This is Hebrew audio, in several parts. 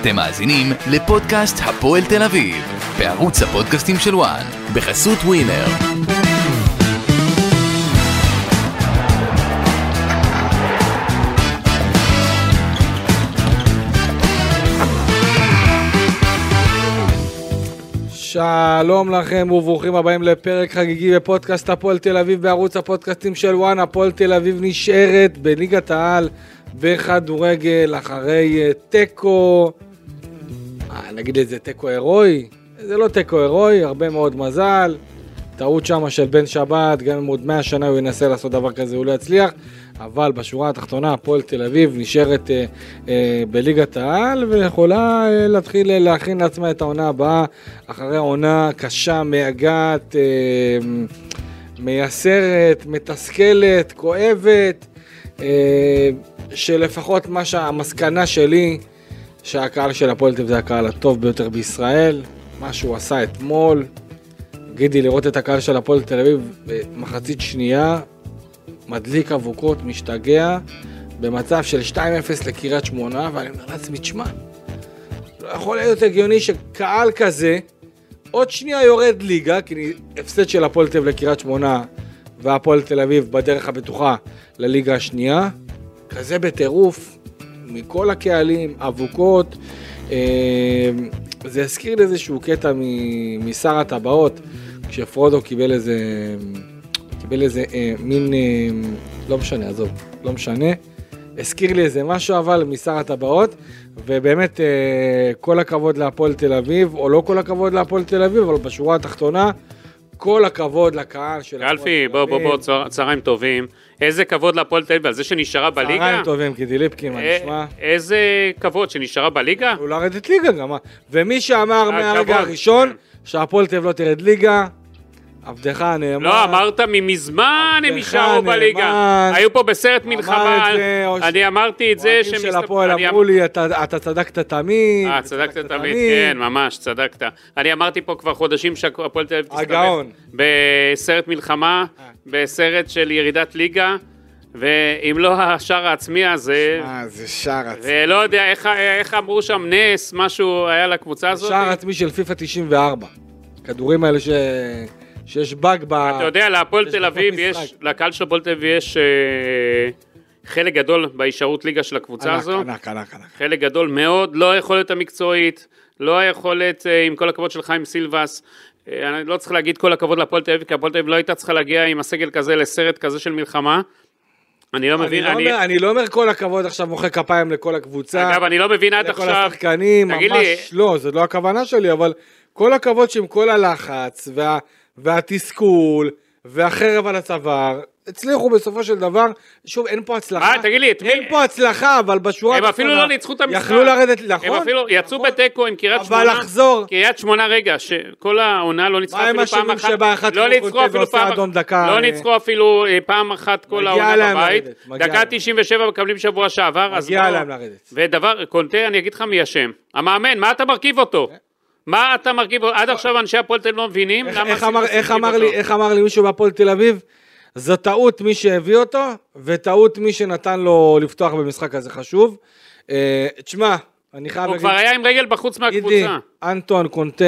אתם מאזינים לפודקאסט הפועל תל אביב, בערוץ הפודקאסטים של וואן, בחסות ווינר. שלום לכם וברוכים הבאים לפרק חגיגי בפודקאסט הפועל תל אביב בערוץ הפודקאסטים של וואן. הפועל תל אביב נשארת בליגת העל בכדורגל אחרי אה, תיקו, אה, נגיד איזה תיקו הירואי, זה לא תיקו הירואי, הרבה מאוד מזל. טעות שמה של בן שבת, גם אם עוד 100 שנה הוא ינסה לעשות דבר כזה הוא לא יצליח, אבל בשורה התחתונה הפועל תל אביב נשארת אה, אה, בליגת העל ויכולה אה, להתחיל להכין לעצמה את העונה הבאה אחרי עונה קשה, מייגעת, אה, מייסרת, מתסכלת, כואבת, אה, שלפחות מה שהמסקנה שלי שהקהל של הפועל תל אביב זה הקהל הטוב ביותר בישראל, מה שהוא עשה אתמול. גידי, לראות את הקהל של הפועל תל אביב במחצית שנייה, מדליק אבוקות, משתגע, במצב של 2-0 לקריית שמונה, ואני אומר לעצמי, תשמע, לא יכול להיות הגיוני שקהל כזה, עוד שנייה יורד ליגה, כי הפסד של הפועל תל אביב לקריית שמונה, והפועל תל אביב בדרך הבטוחה לליגה השנייה, כזה בטירוף, מכל הקהלים, אבוקות. אה, זה הזכיר לי איזשהו קטע משר הטבעות, כשפרודו קיבל איזה, קיבל איזה אה, מין, אה, לא משנה, עזוב, לא משנה. הזכיר לי איזה משהו אבל משר הטבעות, ובאמת אה, כל הכבוד להפועל תל אביב, או לא כל הכבוד להפועל תל אביב, אבל בשורה התחתונה, כל הכבוד לקהל של הפועל תל אביב. אלפי, בוא, בוא, בוא, צה- צהריים טובים. איזה כבוד להפועל תל אביב על זה שנשארה בליגה? צהריים טובים, גידי ליפקין, מה אה, נשמע? איזה כבוד, שנשארה בליגה? הוא לרדת ליגה גם, מה? ומי שאמר מהרגע הכבוד. הראשון שהפועל תל אביב לא תרד ליגה, עבדך הנאמן. לא, אמרת ממזמן הם יישארו בליגה. היו פה בסרט מלחמה, אני אמרתי את זה אוהדים של הפועל אמרו לי, "אתה צדקת תמיד. אה, צדקת תמיד, כן, ממש, צדקת. אני אמרתי פה כבר חודשים שהפועל תל אביב. הגאון. בסרט מלחמה, אה. בסרט של ירידת ליגה, ואם לא השער העצמי הזה, אה, זה שער עצמי. ולא יודע איך, איך אמרו שם נס, משהו היה לקבוצה הזאת. שער עצמי של פיפא 94. כדורים האלה ש... שיש באג ב... אתה יודע, להפועל תל אביב. יש, לקהל של הפועל תל אביב יש אה, חלק גדול בהישארות ליגה של הקבוצה ענק, הזו. ענק, ענק, ענק. חלק גדול מאוד, לא היכולת המקצועית, לא היכולת, אה, עם כל הכבוד של חיים סילבס, אה, אני לא צריך להגיד כל הכבוד להפועל תל אביב, כי הפועל תל אביב לא הייתה צריכה להגיע עם הסגל כזה לסרט כזה של מלחמה. אני לא אני מבין, לא אני, אומר- אני לא אומר כל הכבוד עכשיו מוחא כפיים לכל הקבוצה. אגב, אני לא מבין עד לכל עכשיו, השחקנים, תגיד ממש לי- לא, זו לא הכוונה שלי, אבל כל הכבוד שעם כל הלחץ וה, והתסכול והחרב על הצוואר, הצליחו בסופו של דבר, שוב, אין פה הצלחה. מה, תגיד לי, את מי- אין פה הצלחה, אבל בשורה הם אפילו לא ניצחו את המשחק. יכלו לרדת, נכון. הם אפילו יצאו נכון. בתיקו עם קריית אבל שמונה. לחזור. קריית שמונה, רגע, שכל העונה לא ניצחו מה הם אפילו פעם אחת. שבא אחד לא כמו ניצחו אפילו פעם אחת. דקה, לא אה, ניצחו אפילו אה, פעם אחת כל העונה בבית. דקה להם. 97 מקבלים שבוע שעבר. אז מגיע לא- להם לרדת. ודבר, קונטה, אני אגיד לך מי אשם. המאמן, מה אתה מרכיב אותו? מה אתה מרכיב? עד עכשיו אנשי הפועל תל אביב לא מבינים איך- למה איך אמר- איך לי-. איך אמר לי מישהו בהפועל תל אביב? זו טעות מי שהביא אותו, וטעות מי שנתן לו לפתוח במשחק הזה חשוב. אה, תשמע, אני חייב הוא להגיד, כבר היה עם רגל בחוץ מהקבוצה. אנטואן קונטה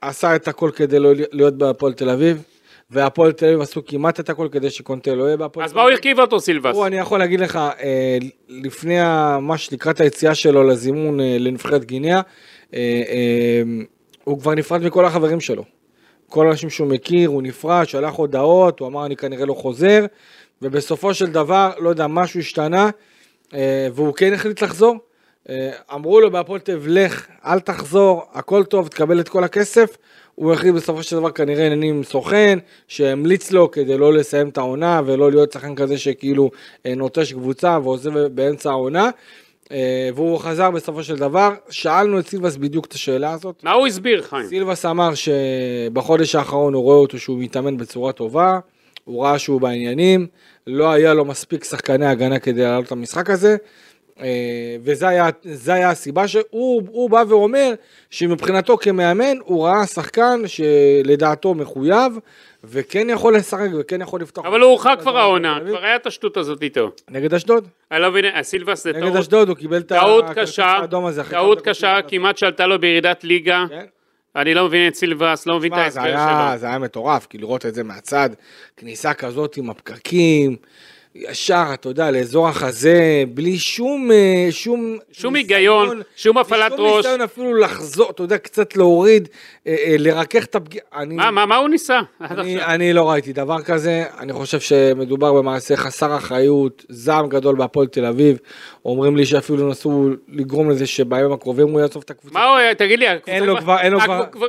עשה את הכל כדי לא להיות בהפועל תל אביב, והפועל תל אביב עשו כמעט את הכל כדי שקונטה לא יהיה בהפועל אז תל מה הוא אביב. הרכיב אותו סילבס? תראו, אני יכול להגיד לך, אה, לפני ה- ממש לקראת היציאה שלו לזימון אה, לנבחרת גינאה, אה, אה, הוא כבר נפרד מכל החברים שלו. כל האנשים שהוא מכיר, הוא נפרד, שלח הודעות, הוא אמר אני כנראה לא חוזר, ובסופו של דבר, לא יודע, משהו השתנה, אה, והוא כן החליט לחזור. אה, אמרו לו בהפועל תל לך, אל תחזור, הכל טוב, תקבל את כל הכסף. הוא החליט בסופו של דבר כנראה עניינים עם סוכן, שהמליץ לו כדי לא לסיים את העונה ולא להיות שחקן כזה שכאילו אה, נוטש קבוצה ועוזב באמצע העונה. אה, והוא חזר בסופו של דבר, שאלנו את סילבס בדיוק את השאלה הזאת. מה הוא הסביר, חיים? סילבס אמר שבחודש האחרון הוא רואה אותו שהוא מתאמן בצורה טובה, הוא ראה שהוא בעניינים, לא היה לו מספיק שחקני הגנה כדי לעלות למשחק הזה, אה, וזה היה, היה הסיבה שהוא הוא בא ואומר שמבחינתו כמאמן הוא ראה שחקן שלדעתו מחויב וכן יכול לשחק וכן יכול לפתוח. אבל הוא הורחק כבר העונה, כבר היה את השטות הזאת איתו. נגד אשדוד? אני לא מבין, סילבס זה נגד טעות. אשדוד הוא קיבל את הכרטיס האדום הזה. טעות קשה. כמעט שעלתה לו בירידת ליגה. כן. אני לא מבין את סילבס, לא מבין את ההסבר שלו. זה היה מטורף, כי לראות את זה מהצד, כניסה כזאת עם הפקקים, ישר, אתה יודע, לאזור החזה, בלי שום, אה, שום... שום היגיון, שום הפעלת שום ראש. ניסיון אפילו לחזור, אתה יודע, קצת להוריד, אה, אה, לרכך את הפגיעה. מה, מה, מה הוא ניסה? אני? אני לא ראיתי דבר כזה, אני חושב שמדובר במעשה חסר אחריות, זעם גדול בהפועל תל אביב, אומרים לי שאפילו נסו לגרום לזה שבימים הקרובים הוא יעזוב את הקבוצה. מה הוא, תגיד לי,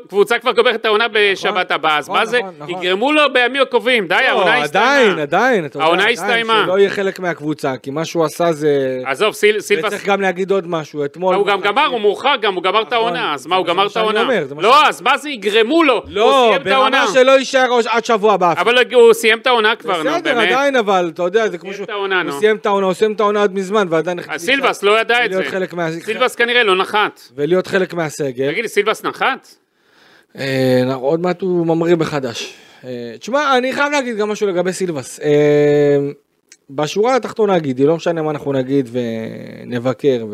הקבוצה כבר גומרת את העונה בשבת הבאה, אז נכון, מה זה? נכון, נכון. יגרמו לו בימים הקרובים, די, לא, העונה הסתיימה. עדיין, עדיין, העונה הסתיימה. שלא יהיה חלק מהקבוצה, כי מה שהוא עשה זה... עזוב, סיל- סילבס, וצריך גם להגיד עוד משהו, אתמול... הוא גם גמר, הוא מורחק גם, הוא גמר את נכון, העונה, אז מה, הוא גמר את העונה? לא, אז מה זה יגרמו לו? לא. ברמה שלא יישאר עד שבוע הבא. אבל הוא סיים את העונה כבר, נו, בסדר, באמת. עדיין, אבל, אתה יודע, זה כמו שהוא... הוא סיים את העונה, הוא סיים את העונה עד מזמן, ועדיין... סילבס לא ידע את זה. סילבס כנראה לא נחת. ולהיות חלק מהסגל. תגיד לי, סילבס נחת? אה, עוד מעט הוא ממריא בחדש. אה, תשמע, אני חייב להגיד גם משהו לגבי סילבס. בשורה התחתונה גידי, לא משנה מה אנחנו נגיד ונבקר,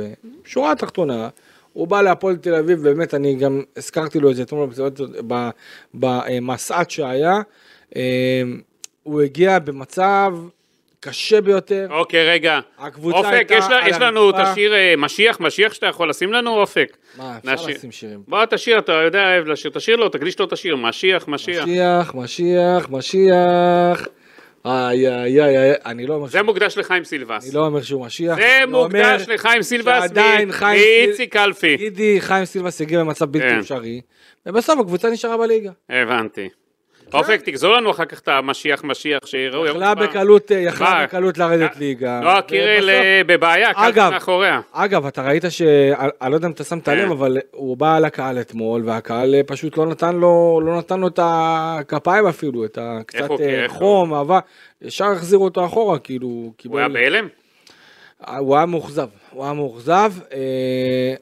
בשורה התחתונה, הוא בא להפועל תל אביב, באמת, אני גם הזכרתי לו את זה אתמול במסעת שהיה. אה, הוא הגיע במצב קשה ביותר. אוקיי, רגע. הקבוצה אופק, הייתה יש לה- על יש לנו את. השיר אה, משיח, משיח שאתה יכול לשים לנו, אופק? מה, אפשר נשיר. לשים שירים. בוא תשיר, אתה יודע, אוהב לשיר, תשאיר לו, תקדיש לו את השיר, משיח, משיח. משיח, משיח, משיח. איי, איי, איי, אני לא אומר זה מוקדש לחיים סילבס. אני לא אומר שהוא משיח. זה אומר מוקדש לחיים סילבס מאיציק קלפי. גידי, חיים סילבס הגיע במצב בלתי כן. אפשרי, ובסוף הקבוצה נשארה בליגה. הבנתי. אופק, תגזור לנו אחר כך את המשיח, משיח, שיראו, יכלה. בקלות, אה, יכלה? בקלות לרדת ליגה. נועה קירל אה, בבעיה, אגב, מאחוריה. אגב, אתה ראית ש... אני לא יודע אם אתה שמת כן. לב, אבל הוא בא לקהל אתמול, והקהל אה, פשוט לא נתן לו, לא נתן לו את הכפיים אפילו, את הקצת אה? חום, אהבה. ישר החזירו אותו אחורה, כאילו. הוא היה בהלם? הוא היה מאוכזב, הוא היה מאוכזב, אה,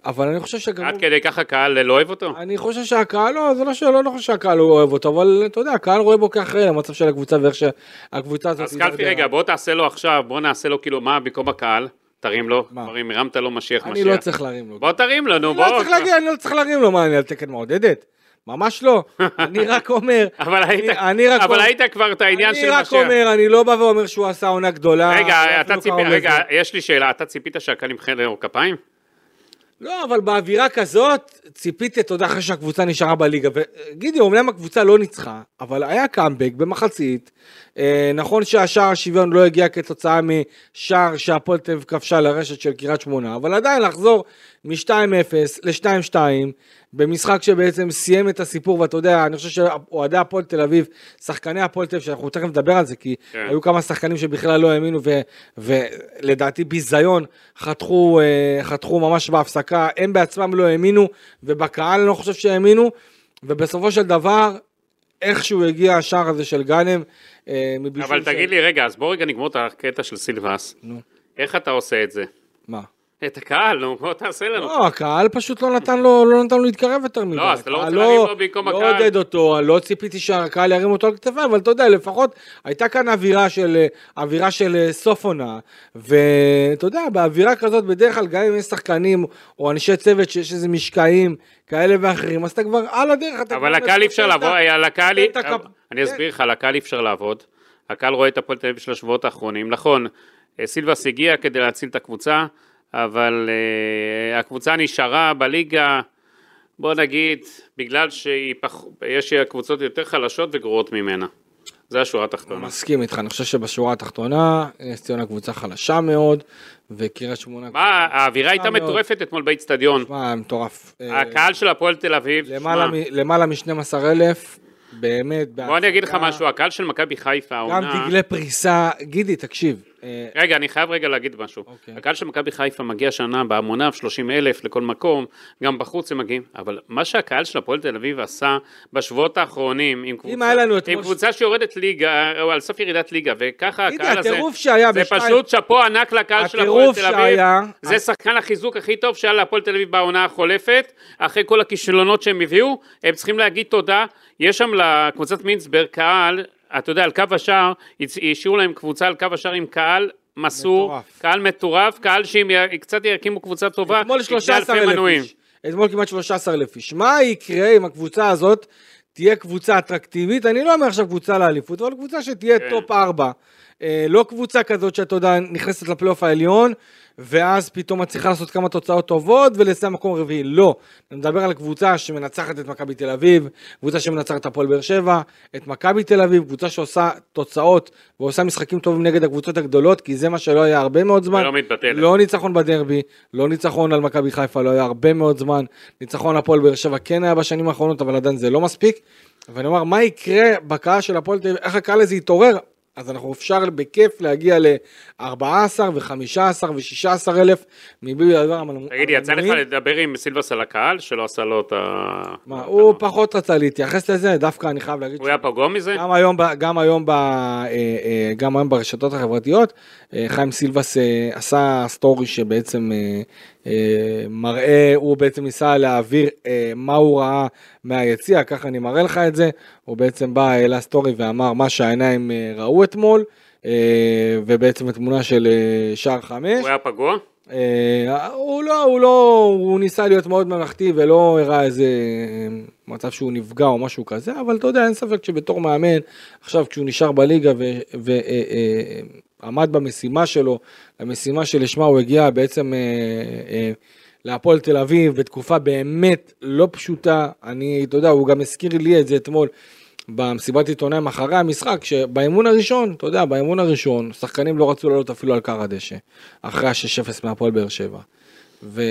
אבל אני חושב שגם... עד הוא- כדי ככה קהל לא אוהב אותו? אני חושב שהקהל, לא, זה לא שלא, לא חושב שהקהל לא אוהב אותו, אבל אתה יודע, הקהל רואה בו כאחראי למצב של הקבוצה ואיך שהקבוצה הזאת... אז קלפי. רגע, בוא תעשה לו עכשיו, בוא נעשה לו כאילו, מה במקום הקהל? תרים לו? מרים, הרמת לו משיח, אני משיח. לא צריך להרים לו. בוא תרים לו, נו, אני בוא. לא צריך להגיד, אני לא צריך להרים לו, מה, אני על תקן מעודדת? ממש לא. אני רק אומר, אבל היית, אני- אני רק אבל אומר- היית כבר את העניין אני של רק משיח. אומר, אני לא בא ואומר שהוא עשה עונה גדולה. רגע, לא אתה ציפי, קרוב רגע. יש לי שאלה, אתה ציפית שהקהל ימחא לו כפיים? לא, אבל באווירה כזאת, ציפיתי, אתה יודע, אחרי שהקבוצה נשארה בליגה. וגידי, אומנם הקבוצה לא ניצחה, אבל היה קאמבק במחצית. אה, נכון שהשער השוויון לא הגיע כתוצאה משער שהפועל תל אביב כבשה לרשת של קריית שמונה, אבל עדיין לחזור מ-2-0 ל-2-2, במשחק שבעצם סיים את הסיפור, ואתה יודע, אני חושב שאוהדי הפועל תל אביב, שחקני הפועל תל אביב, שאנחנו תכף נדבר על זה, כי כן. היו כמה שחקנים שבכלל לא האמינו, ו- ולדעתי ביזיון חתכו, אה, חתכו ממש בהפסקה, הם בעצמם לא האמינו, ובקהל אני לא חושב שהאמינו, ובסופו של דבר, איכשהו הגיע השער הזה של גאנם, אה, אבל. תגיד לי, רגע, אז בוא רגע נגמור את הקטע של סילבס. נו, איך אתה עושה את זה? מה? את הקהל, נו, בוא תעשה לנו. לא, הקהל פשוט לא נתן לו, לא נתן לו להתקרב יותר מדי. אז אתה לא רוצה להרים לו במקום לא הקהל? עודד אותו, לא ציפיתי שהקהל ירים אותו על כתפיי, אבל אתה יודע, לפחות הייתה כאן אווירה של, אווירה של אה, סוף עונה, ואתה יודע, באווירה כזאת בדרך כלל, גם אם יש שחקנים או אנשי צוות שיש איזה משקעים כאלה ואחרים, אז אתה כבר על הדרך, אתה אבל לקהל אי אפשר לעבוד, לקהל, אני כן. אסביר לך, לקהל אי אפשר לעבוד. הקהל רואה את הפועל תל אביב של השבועות האחרונים. נכון, אה, סילבס הגיע כדי להציל את הקבוצה, אבל uh, הקבוצה נשארה בליגה, בוא נגיד, בגלל שיש קבוצות יותר חלשות וגרועות ממנה. זה השורה התחתונה. מסכים איתך, אני חושב שבשורה התחתונה, נס ציונה קבוצה חלשה מאוד, וקריית שמונה... מה, האווירה הייתה. מטורפת אתמול באיצטדיון. שמע, מטורף. אה, הקהל של הפועל תל אביב, למעלה שמע, מ- למעלה מ-12 אלף, באמת. בוא אני אגיד לך. משהו, הקהל של מכבי חיפה, גם דגלי פריסה, גידי, תקשיב, רגע, אני חייב רגע להגיד משהו. אוקיי. הקהל של מכבי חיפה מגיע שנה בהמוניו, 30 אלף לכל מקום, גם בחוץ הם מגיעים, אבל מה שהקהל של הפועל תל אביב עשה בשבועות האחרונים, עם קבוצה, עם מוש- קבוצה שיורדת ליגה, או על סף ירידת ליגה, וככה הקהל הזה, זה בשתיים- פשוט שאפו ענק לקהל של הפועל תל אביב, שהיה- זה שחקן החיזוק הכי טוב שהיה להפועל תל אביב בעונה החולפת, אחרי כל הכישלונות שהם הביאו, הם צריכים להגיד תודה, יש שם לקבוצת מינסברג קהל, אתה יודע, על קו השער, השאירו להם קבוצה על קו השער עם קהל מסור, מטורף. קהל מטורף, קהל שאם קצת יקימו קבוצה טובה, אתמול יקנה 13 אלפי אלף מנויים. איש. אתמול כמעט 13 אלף איש. מה יקרה אם הקבוצה הזאת תהיה קבוצה אטרקטיבית? אני לא אומר עכשיו קבוצה לאליפות, אבל קבוצה שתהיה כן. top 4. אה, לא קבוצה כזאת שאתה יודע, נכנסת לפלייאוף העליון, ואז פתאום מצליחה לעשות כמה תוצאות טובות ולסיים מקום רביעי. לא. אני מדבר על קבוצה שמנצחת את מכבי תל אביב, קבוצה שמנצחת את הפועל באר שבע, את מכבי תל אביב, קבוצה שעושה תוצאות ועושה משחקים טובים נגד הקבוצות הגדולות, כי זה מה שלא היה הרבה מאוד זמן. ולא מתבטלת. לא ניצחון בדרבי, לא ניצחון על מכבי חיפה, לא היה הרבה מאוד זמן. ניצחון הפועל באר שבע כן היה בשנים האחרונות, אבל עדיין זה לא מספיק. ואני אומר, מה יקרה בקהל של הפועל תל אביב, איך הקהל הזה יתעורר? אז אנחנו אפשר בכיף להגיע ל-14 ו-15 ו-16 אלף מבלי לדבר על המנויים. תגיד, יצא לך לדבר עם סילבס על הקהל, שלא עשה לו את ה... מה, הוא פחות רצה להתייחס לזה, דווקא אני חייב להגיד הוא היה פגום מזה? גם היום, גם היום, ב, אה, אה, גם היום ברשתות החברתיות, אה, חיים סילבס אה, עשה סטורי שבעצם אה, אה, מראה, הוא בעצם ניסה להעביר אה, מה הוא ראה מהיציע, ככה אני מראה לך את זה, הוא בעצם בא, העלה סטורי ואמר מה שהעיניים אה, ראו אתמול, אה, ובעצם תמונה של אה, שער חמש. הוא היה פגוע? אה, הוא לא, הוא לא, הוא ניסה להיות מאוד ממלכתי ולא הראה איזה אה, מצב שהוא נפגע או משהו כזה, אבל אתה יודע, אין ספק שבתור מאמן, עכשיו כשהוא נשאר בליגה ועמד במשימה שלו, המשימה שלשמה הוא הגיע בעצם אה, אה, להפועל תל אביב בתקופה באמת לא פשוטה, אני, אתה יודע, הוא גם הזכיר לי את זה אתמול. במסיבת עיתונאים אחרי המשחק, שבאימון הראשון, אתה יודע, באימון הראשון, שחקנים לא רצו לעלות אפילו על קר הדשא, אחרי ה-6-0 מהפועל באר שבע. ו...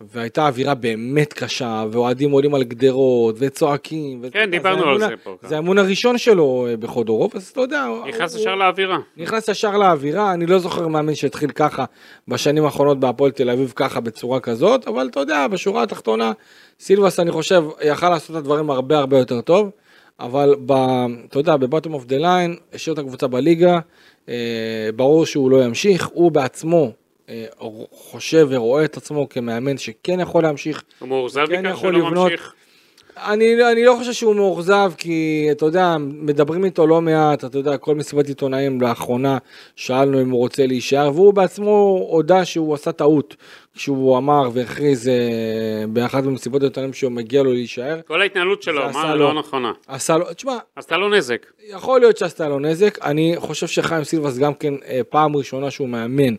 והייתה אווירה באמת קשה, ואוהדים עולים על גדרות, וצועקים. ו- כן, דיברנו על זה פה, כן. זה האימון הראשון שלו אה, בחודורוב, אז אתה יודע, נכנס הוא- ישר לאווירה. נכנס ישר לאווירה, אני לא זוכר מאמן שהתחיל ככה בשנים האחרונות בהפועל תל אביב ככה בצורה כזאת, אבל אתה יודע, בשורה התחתונה, סילבס אני חושב יכל לעשות את הדברים הרבה הרבה יותר טוב, אבל ב, אתה יודע, ב bottom of the line, השאיר את הקבוצה בליגה, אה, ברור שהוא לא ימשיך, הוא בעצמו חושב ורואה את עצמו כמאמן שכן יכול להמשיך הוא מאוכזב כן מכך יכול שלא לבנות. ממשיך. אני, אני לא חושב שהוא מאוכזב, כי אתה יודע, מדברים איתו לא מעט, אתה יודע, כל מסיבת עיתונאים לאחרונה, שאלנו אם הוא רוצה להישאר, והוא בעצמו הודה שהוא עשה טעות, כשהוא אמר והכריז באחת ממסיבות העיתונאים שהוא מגיע לו להישאר. כל ההתנהלות שלו, מה, לו. לא נכונה. עשה לו, תשמע, עשתה לו נזק. יכול להיות שעשתה לו נזק, אני חושב שחיים סילבס גם כן אה, פעם ראשונה שהוא מאמן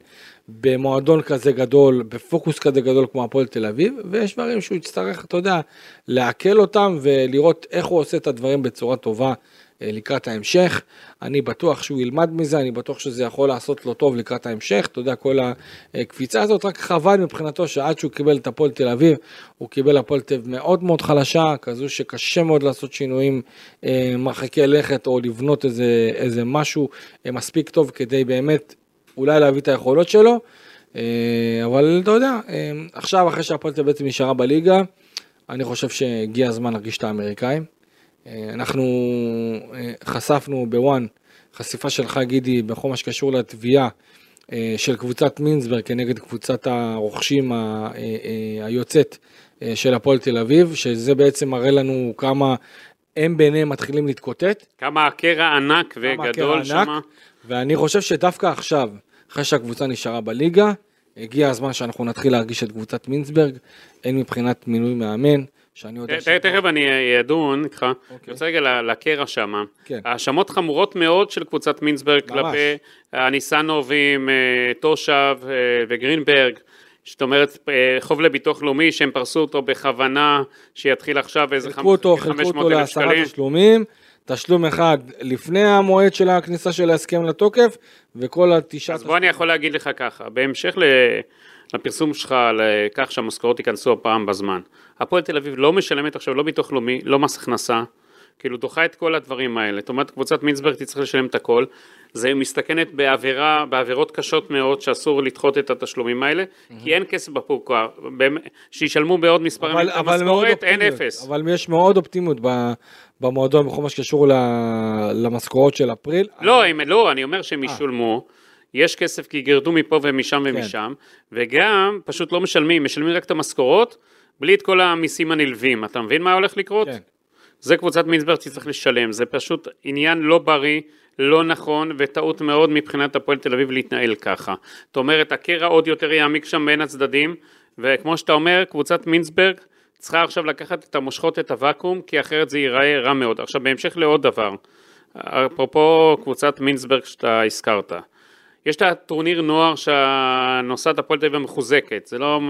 במועדון כזה גדול, בפוקוס כזה גדול כמו הפועל תל אביב, ויש דברים שהוא יצטרך, אתה יודע, לעכל אותם ולראות איך הוא עושה את הדברים בצורה טובה לקראת ההמשך. אני בטוח שהוא ילמד מזה, אני בטוח שזה יכול לעשות לו טוב לקראת ההמשך, אתה יודע, כל הקפיצה הזאת, רק חבל מבחינתו שעד שהוא קיבל את הפועל תל אביב, הוא קיבל הפועל תל אביב מאוד מאוד חלשה, כזו שקשה מאוד לעשות שינויים אה, מרחיקי לכת או לבנות איזה, איזה משהו אה, מספיק טוב כדי באמת אולי להביא את היכולות שלו. אה, אבל אתה יודע, אה, עכשיו אחרי שהפועל תל אביב בעצם נשארה בליגה, אני חושב שהגיע הזמן להרגיש את האמריקאים. אה, אנחנו אה, חשפנו בוואן חשיפה שלך גידי בכל מה שקשור לתביעה אה, של קבוצת מינסברג כנגד קבוצת הרוכשים היוצאת של הפועל תל אביב, שזה בעצם מראה לנו כמה הם ביניהם מתחילים להתקוטט. כמה הקרע ענק וגדול שם. ואני חושב שדווקא עכשיו, אחרי שהקבוצה נשארה בליגה, הגיע הזמן שאנחנו נתחיל להרגיש את קבוצת מינסברג, הן מבחינת מינוי מאמן, שאני יודע ת- תכף אני אדון איתך, אני רוצה רגע לקרע שם. כן. האשמות חמורות מאוד של קבוצת מינסברג. כלפי הניסנובים, אה, תושב אה, וגרינברג. זאת אומרת, אה, חוב לביטוח לאומי שהם פרסו אותו בכוונה, שיתחיל עכשיו איזה חילקו אותו, חילקו 500 אותו אלף לעשרה שקלים. תשלומים, תשלום אחד לפני המועד של הכניסה של ההסכם לתוקף, וכל התשעה... אז בוא אני יכול להגיד לך ככה, בהמשך לפרסום שלך לכך שהמשכורות ייכנסו הפעם בזמן, הפועל תל אביב לא משלמת עכשיו לא ביטוח לאומי, לא מס הכנסה, כאילו דוחה את כל הדברים האלה. זאת אומרת, קבוצת מינסברג תצטרך לשלם את הכל. זה מסתכנת בעבירה, בעבירות קשות מאוד שאסור לדחות את התשלומים האלה, כי אין כסף בפוקר, שישלמו בעוד מספר ימים את המשכורת, אין. אפס. אבל יש מאוד אופטימיות במועדון בכל מה שקשור למשכורות של אפריל. לא, הם, לא, אני אומר שהם ישולמו, יש כסף כי גירדו מפה ומשם כן. ומשם, וגם פשוט לא משלמים, משלמים רק את המשכורות, בלי את כל המיסים הנלווים. אתה מבין מה הולך לקרות? כן. זה קבוצת מינסברג שצריך לשלם, זה פשוט עניין לא בריא, לא נכון, וטעות מאוד מבחינת הפועל תל אביב להתנהל ככה. זאת אומרת, הקרע עוד יותר יעמיק שם בין הצדדים, וכמו שאתה אומר, קבוצת מינסברג צריכה עכשיו לקחת את המושכות, את הוואקום, כי אחרת זה ייראה רע מאוד. עכשיו, בהמשך לעוד דבר, אפרופו קבוצת מינסברג שאתה הזכרת, יש את הטורניר נוער שנוסעת הפועל תל אביב המחוזקת, זה לא,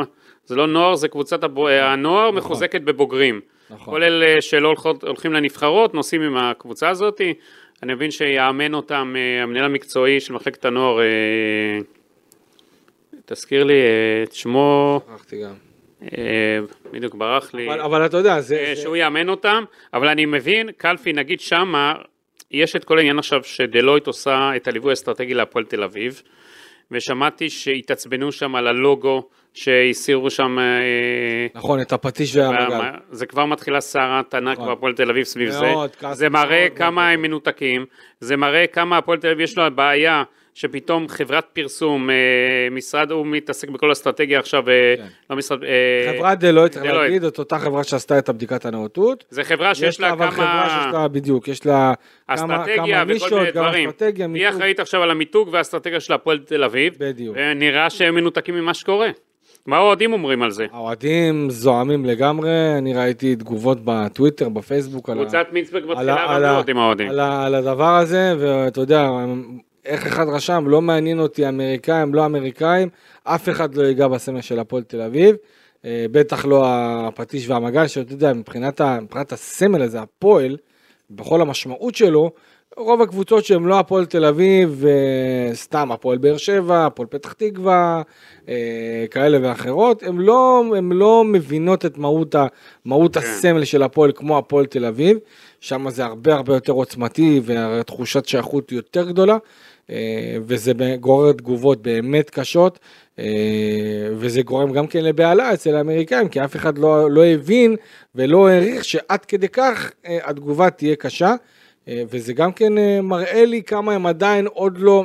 זה לא נוער, זה קבוצת הבו... הנוער מחוזקת בבוגרים. נכון. כל אלה שלא הולכים לנבחרות, נוסעים עם הקבוצה הזאת. אני מבין שיאמן אותם אה, המנהל המקצועי של מחלקת הנוער, אה, תזכיר לי אה, את שמו, שכחתי גם. אה, בדיוק ברח לי. אבל, אבל אתה יודע, זה... אה, זה- שהוא יאמן אותם, אבל אני מבין, קלפי, נגיד שמה, יש את כל העניין עכשיו שדלויט עושה את הליווי האסטרטגי להפועל תל אביב, ושמעתי שהתעצבנו שם על הלוגו, שהסירו שם, אה, נכון, את הפטיש והמגל. זה כבר מתחילה סערת ענק נכון. בהפועל תל אביב סביב זה, מאוד, זה מראה מאוד כמה מאוד. הם מנותקים, זה מראה כמה הפועל תל אביב יש לו בעיה. שפתאום חברת פרסום, אה, משרד, הוא מתעסק בכל אסטרטגיה עכשיו, אה, כן. לא משרד, חברת דלויט, צריך. להגיד, את אותה חברה שעשתה את הבדיקת הנאותות. זה חברה שיש יש לה לה אבל חברה שיש כמה... לה, בדיוק, יש לה כמה כמה מיני גם דברים. אסטרטגיה, היא מיתוג. אחראית עכשיו על המיתוג והאסטרטגיה של הפועל תל אביב. בדיוק. ונראה שהם מנותקים ממה שקורה. מה האוהדים אומרים על זה? האוהדים זועמים לגמרי, אני ראיתי תגובות בטוויטר, בפייסבוק, קבוצת מינסברג מתחילה מאוד עם האוהדים. על הדבר הזה, ואתה יודע, איך אחד רשם, לא מעניין אותי אמריקאים, לא אמריקאים, אף אחד לא ייגע בסמל של הפועל תל אביב, אה, בטח לא הפטיש והמגל, שאתה יודע, מבחינת, מבחינת הסמל הזה, הפועל, בכל המשמעות שלו, רוב הקבוצות שהן לא הפועל תל אביב, אה, סתם הפועל באר שבע, הפועל פתח תקווה, אה, כאלה ואחרות, הן לא, לא מבינות את מהות, ה, מהות הסמל של הפועל כמו הפועל תל אביב, שם זה הרבה הרבה יותר עוצמתי ותחושת שייכות יותר גדולה, אה, וזה גורר תגובות באמת קשות, וזה גורם גם כן לבהלה אצל האמריקאים, כי אף אחד לא, לא הבין ולא העריך שעד כדי כך התגובה תהיה קשה. אה, וזה גם כן אה, מראה לי כמה הם עדיין עוד לא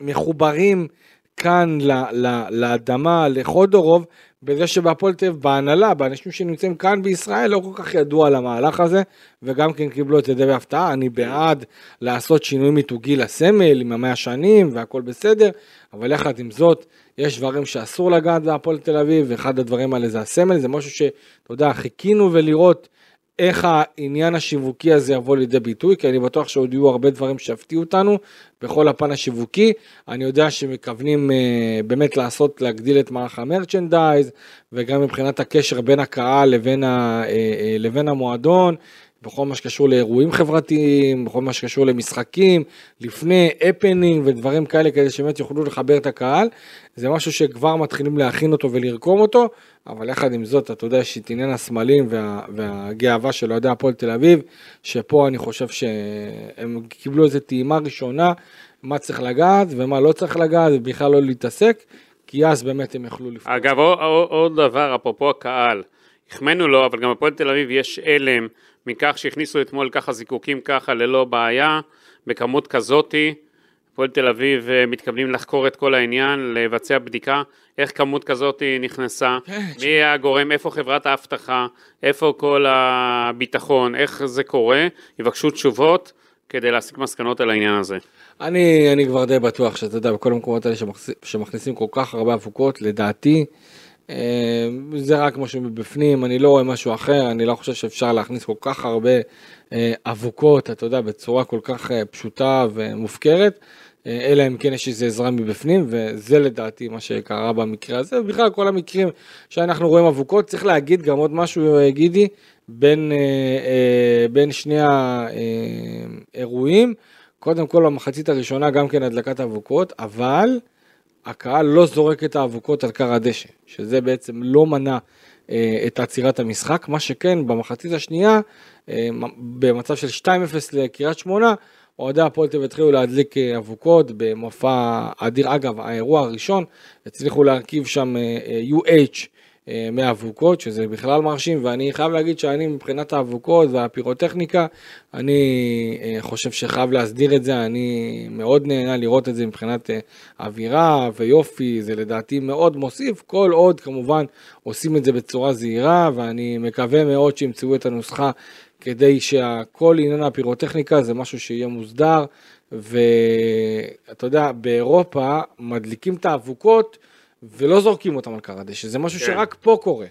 מחוברים כאן ל, ל, לאדמה, לחודורוב, בזה שבהפועל תל אביב, בהנהלה, באנשים שנמצאים כאן בישראל, לא כל כך ידעו על המהלך הזה, וגם כן קיבלו את זה די בהפתעה. אני בעד לעשות שינוי מיתוגי לסמל עם המאה שנים והכל בסדר, אבל יחד עם זאת, יש דברים שאסור לגעת בהפועל תל אביב, ואחד הדברים האלה זה הסמל, זה משהו שאתה יודע, חיכינו ולראות איך העניין השיווקי הזה יבוא לידי ביטוי, כי אני בטוח שעוד יהיו הרבה דברים שיפתיעו אותנו בכל הפן השיווקי. אני יודע שמכוונים אה, באמת לעשות, להגדיל את מערך המרצ'נדייז, וגם מבחינת הקשר בין הקהל לבין, ה, אה, אה, לבין המועדון. בכל מה שקשור לאירועים חברתיים, בכל מה שקשור למשחקים, לפני הפנינג ודברים כאלה, כדי שבאמת יוכלו לחבר את הקהל. זה משהו שכבר מתחילים להכין אותו ולרקום אותו, אבל יחד עם זאת, אתה יודע, יש את עניין הסמלים וה, והגאווה של אוהדי הפועל תל אביב, שפה אני חושב שהם קיבלו איזו טעימה ראשונה, מה צריך לגעת ומה לא צריך לגעת, ובכלל לא להתעסק, כי אז באמת הם יכלו לפעול. אגב, עוד דבר, אפרופו הקהל, החמאנו לו, אבל גם הפועל תל אביב יש הלם מכך שהכניסו אתמול ככה זיקוקים ככה ללא בעיה, בכמות כזאתי. הפועל תל אביב אה, מתכוונים לחקור את כל העניין, לבצע בדיקה, איך כמות כזאת נכנסה, כן, מי הגורם, איפה חברת האבטחה, איפה כל הביטחון, איך זה קורה, יבקשו תשובות כדי להסיק מסקנות על העניין הזה. אני, אני כבר די בטוח שאתה יודע, בכל המקומות האלה שמכניס, שמכניסים כל כך הרבה אבוקות, לדעתי, זה רק משהו מבפנים, אני לא רואה משהו אחר, אני לא חושב שאפשר להכניס כל כך הרבה אה, אבוקות, אתה יודע, בצורה כל כך אה, פשוטה ומופקרת, אה, אלא אם כן יש איזו עזרה מבפנים, וזה לדעתי מה שקרה במקרה הזה, ובכלל כל המקרים שאנחנו רואים אבוקות, צריך להגיד גם עוד משהו, אה, גידי, בין, אה, אה, בין שני האירועים. קודם כל במחצית הראשונה גם כן הדלקת אבוקות, אבל הקהל לא זורק את האבוקות על כר הדשא, שזה בעצם לא מנע אה, את עצירת המשחק, מה שכן במחצית השנייה, אה, במצב של 2-0 לקריית שמונה, אוהדי הפועל תל אביב התחילו להדליק אה, אבוקות במופע אדיר. אגב, האירוע הראשון, הצליחו להרכיב שם אה, UH אה, מהאבוקות, שזה בכלל מרשים, ואני חייב להגיד שאני מבחינת האבוקות והפירוטכניקה, אני אה, חושב שחייב להסדיר את זה, אני מאוד נהנה לראות את זה מבחינת אה, אווירה ויופי, זה לדעתי מאוד מוסיף, כל עוד כמובן עושים את זה בצורה זהירה, ואני מקווה מאוד שימצאו את הנוסחה כדי שכל עניין הפירוטכניקה זה משהו שיהיה מוסדר, ואתה יודע, באירופה מדליקים את האבוקות ולא זורקים אותם על כר הדשא, זה משהו כן. שרק פה קורה.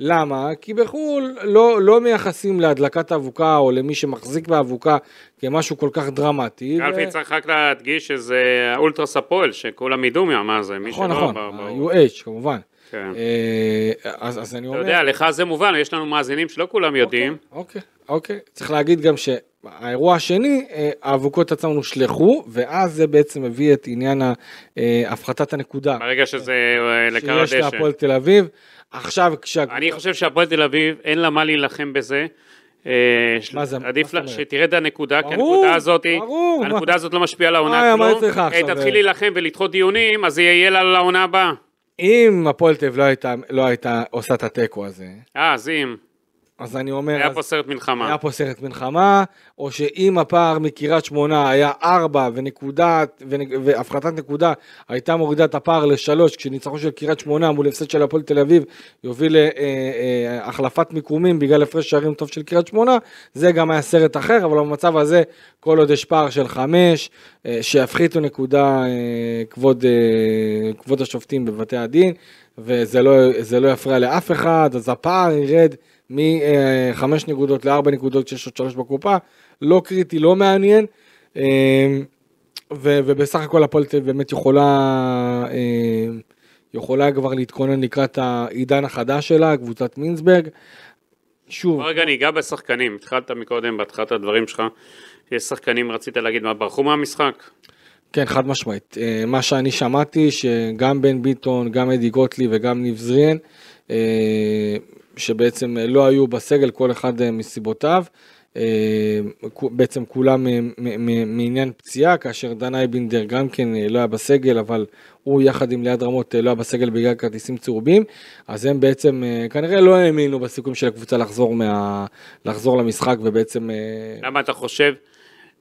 למה? כי בחו"ל לא, לא מייחסים להדלקת אבוקה או למי שמחזיק באבוקה כמשהו כל כך דרמטי. קלפי ו- צריך רק להדגיש שזה האולטרס הפועל, שכולם ידעו מה זה, מי נכון, שלא... נכון, ב- ה-UH כמובן. כן. אה, אז, אז אני אתה אומר... יודע, לך זה מובן, יש לנו מאזינים שלא כולם יודעים. אוקיי, אוקיי. צריך להגיד גם שהאירוע השני, אה, האבוקות עצמן הושלכו, ואז זה בעצם הביא את עניין אה, הפחתת הנקודה ברגע שזה אה, לקר שיש הדשא. להפועל תל אביב. עכשיו, כשה... אני חושב שהפועל תל אביב, אין לה מה להילחם בזה. מה זה- עדיף לה? שתרד הנקודה, כי הנקודה הזאת, ברור, הנקודה הזאת לא משפיעה על העונה כלום. תתחיל להילחם ולדחות דיונים, אז יהיה לה לעונה הבאה. אם הפועל תל אביב לא הייתה, לא הייתה עושה את התיקו הזה, אה, אז אם, אז אני אומר, היה אז פה סרט מלחמה. היה פה סרט מלחמה, או שאם הפער מקריית שמונה היה ארבע ונקודה, ונ- והפחתת נקודה הייתה מורידה את הפער לשלוש, כשניצחון של קריית שמונה מול הפסד של הפועל תל אביב יוביל להחלפת מיקומים בגלל הפרש שערים טוב של קריית שמונה, זה גם היה סרט אחר, אבל במצב הזה, כל עוד יש פער של חמש, אה, שיפחיתו נקודה אה, כבוד, אה, כבוד השופטים בבתי הדין, וזה לא, לא יפריע לאף אחד, אז הפער ירד מחמש נקודות לארבע נקודות כשיש עוד שלוש בקופה, לא קריטי, לא מעניין. ו- ובסך הכל הפועל תל אביב באמת יכולה, אה, יכולה כבר להתכונן לקראת העידן החדש שלה, קבוצת מינסברג. שוב, רגע, ניגע בשחקנים. התחלת מקודם, בהתחלת הדברים שלך. יש שחקנים, רצית להגיד מה, ברחו מהמשחק? כן, חד משמעית. אה, מה שאני שמעתי, שגם בן ביטון, גם אדי גוטליב וגם ניב זריאן, אה, שבעצם לא היו בסגל, כל אחד אה, מסיבותיו. אה, בעצם כולם אה, מעניין פציעה, כאשר דן אייבינדר גם כן אה, לא היה בסגל, אבל הוא יחד עם ליעד רמות אה, לא היה בסגל בגלל כרטיסים צהובים, אז הם בעצם אה, כנראה לא האמינו בסיכום של הקבוצה לחזור, מה, לחזור למשחק ובעצם... אה, למה אתה חושב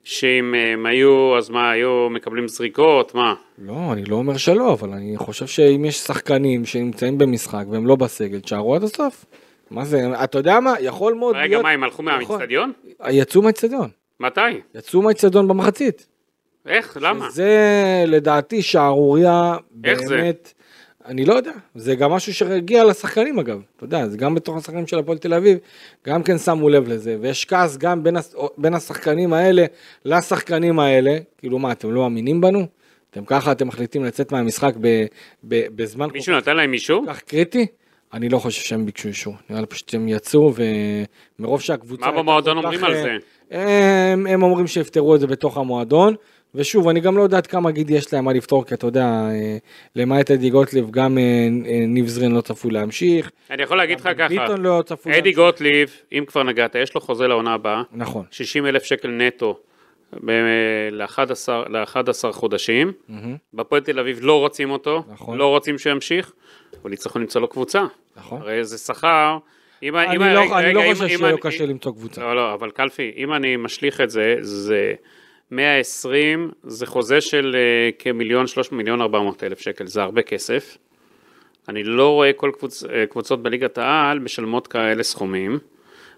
שאם הם היו, אז מה, היו מקבלים זריקות? מה? לא, אני לא אומר שלא, אבל אני חושב שאם יש שחקנים שנמצאים במשחק והם לא בסגל, תשארו עד הסוף. מה זה, אתה יודע מה, יכול מאוד רגע, להיות... מה, הם הלכו נכון. מהאיצטדיון? יצאו מהאיצטדיון, מתי? יצאו מהאיצטדיון במחצית. איך? למה? זה לדעתי שערורייה, איך זה? באמת, אני לא יודע, זה גם משהו שהגיע לשחקנים אגב, אתה יודע, זה גם בתוך השחקנים של הפועל תל אביב, גם כן שמו לב לזה, ויש כעס גם בין, הש- בין השחקנים האלה לשחקנים האלה, כאילו מה, אתם לא מאמינים בנו? אתם ככה, אתם מחליטים לצאת מהמשחק ב, ב, בזמן מישהו נתן להם אישור? כל כך קריטי? אני לא חושב שהם ביקשו אישור, נראה לי פשוט שהם יצאו ומרוב שהקבוצה... מה במועדון אומרים על אה, זה? הם, הם אומרים שיפתרו את זה בתוך המועדון, ושוב, אני גם לא יודעת כמה גיד יש להם מה לפתור, כי אתה יודע, אה, למעט אדי גוטליב, גם אה, אה, ניב זרין לא צפוי להמשיך, אני יכול להגיד לך ככה, ביטון לא צפוי אדי להמשיך. גוטליב, אם כבר נגעת, יש לו חוזה לעונה הבאה, נכון, 60 אלף שקל נטו ל-11 חודשים. בפועל תל אביב לא רוצים אותו, נכון. לא רוצים שהוא ימשיך, אבל יצטרכו למצוא לו קבוצה. נכון. הרי זה שכר. אם- אני אם- לא- רגע, אני לא חושב אם- אם שיהיה קשה למצוא קבוצה. לא, לא, אבל קלפי, אם אני משליך את זה, זה 120, זה חוזה של אה, כמיליון 300 מיליון 400 אלף שקל, זה הרבה כסף. אני לא רואה כל קבוצ, אה, קבוצות בליגת העל משלמות כאלה סכומים,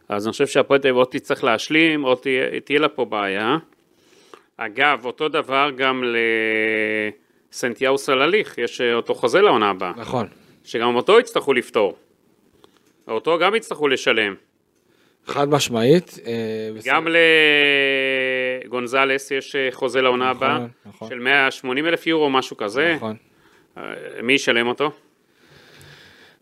אז אני חושב שהפועל תל אביב עוד תצטרך להשלים, עוד תהיה, תהיה לה פה בעיה. אגב, אותו דבר גם לסנטיהו סלליך, יש אה, אותו חוזה לעונה הבאה, נכון, שגם אותו יצטרכו לפתור. אותו גם יצטרכו לשלם. חד משמעית. אה. גם לגונזלס יש אה, חוזה לעונה נכון, הבאה, נכון. של 180 אלף יורו, משהו כזה. נכון. מי ישלם אותו?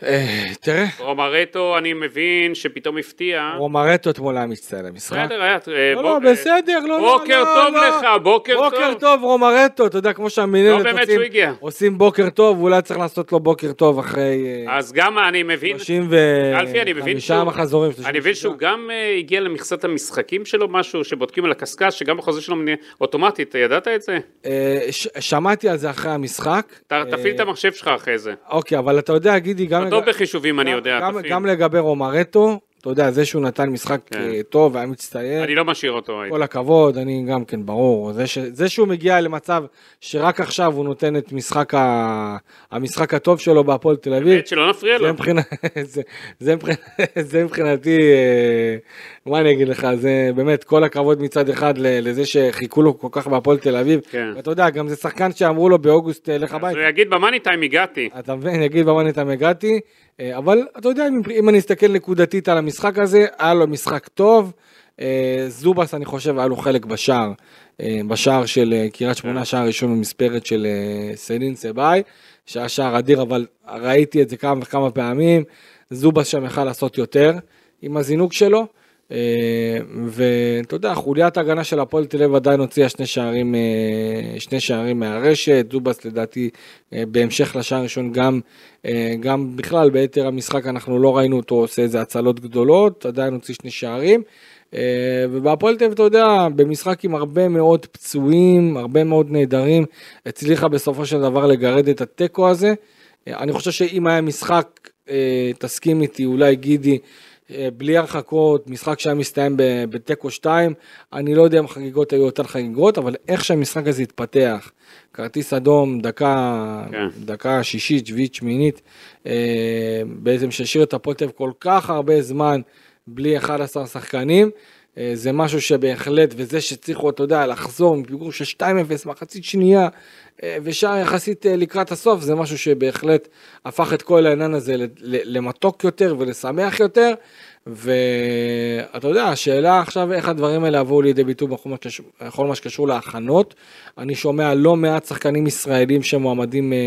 אה, תראה, רומרטו, אני מבין שפתאום הפתיע. רומרטו אתמול היה מצטיין למשחק. בסדר, היה... אה, לא, לא, בסדר, לא, לא, בוקר לא, טוב לא. לך, בוקר טוב. בוקר טוב, רומרטו, אתה יודע, כמו שהמינהלת לא באמת עושים- שהוא הגיע. עושים בוקר טוב, אולי צריך לעשות לו בוקר טוב אחרי אה, אז גם אני מבין, 35 אלפי, אני מבין שהוא- מחזורים. אני מבין 36. שהוא גם הגיע למכסת המשחקים שלו משהו, שבודקים על הקשקש, שגם בחוזה שלו אוטומטית, ידעת את זה? שמעתי על זה אחרי המשחק. תפעיל את המחשב שלך אחרי זה. אוקיי, אבל אתה יודע, גידי, גם... טוב בחישובים, אני יודע. גם לגבי רומרטו, אתה יודע, זה שהוא נתן משחק כן. אה, טוב, היה מצטיין. אני לא משאיר אותו. כל הכבוד, אני גם כן, ברור. זה, ש... זה שהוא מגיע למצב שרק עכשיו הוא נותן את משחק ה... המשחק הטוב שלו בהפועל תל אביב, באמת שלא נפריע לו. מבחינה... זה, זה, מבחינה... זה מבחינתי, אה, מה אני אגיד לך, זה באמת כל הכבוד מצד אחד לזה שחיכו לו כל כך בהפועל תל אביב. כן. ואתה יודע, גם זה שחקן שאמרו לו באוגוסט, אה, לך אז הביתה. הוא יגיד במאני טיים הגעתי. אתה מבין, יגיד במאניטם הגעתי, אה, אבל אתה יודע, אם, אם אני אסתכל נקודתית על המשחק הזה, היה לו משחק טוב. אה, זובס, אני חושב, היה לו חלק בשער, אה, בשער של אה, קריית שמונה, שער ראשון במספרת של אה, סלין סבאי, שהיה שער אדיר, אבל ראיתי את זה כמה וכמה פעמים. זובס שם יכל לעשות יותר עם הזינוק שלו. ואתה יודע, חוליית ההגנה של הפועל תל אביב עדיין הוציאה שני שערים, אה, שני שערים מהרשת, זובס לדעתי אה, בהמשך לשער הראשון גם, אה, גם בכלל ביתר המשחק אנחנו לא ראינו אותו עושה איזה הצלות גדולות, עדיין הוציא שני שערים. ובהפועל תל אביב, אתה יודע, במשחק עם הרבה מאוד פצועים, הרבה מאוד נעדרים, הצליחה בסופו של דבר לגרד את התיקו הזה. אני חושב שאם היה משחק, תסכים איתי, אולי גידי, בלי הרחקות, משחק שהיה מסתיים בתיקו 2, אני לא יודע אם החגיגות היו יותר חגיגות, אבל איך שהמשחק הזה התפתח, כרטיס אדום, דקה, כן. דקה שישית, שביעית, שמינית, אה, בעצם שהשאיר את אביב כל כך הרבה זמן בלי 11 שחקנים. אה, זה משהו שבהחלט, וזה שצריכו, אתה יודע, לחזור מפיגור של 2-0 מחצית שנייה, אה, ושער יחסית אה, לקראת הסוף, זה משהו שבהחלט הפך את כל העניין הזה למתוק יותר ולשמח יותר. ואתה יודע, השאלה עכשיו איך הדברים האלה יבואו לידי ביטוי בכל מה שקשור- להכנות. אני שומע לא מעט שחקנים ישראלים שמועמדים אה,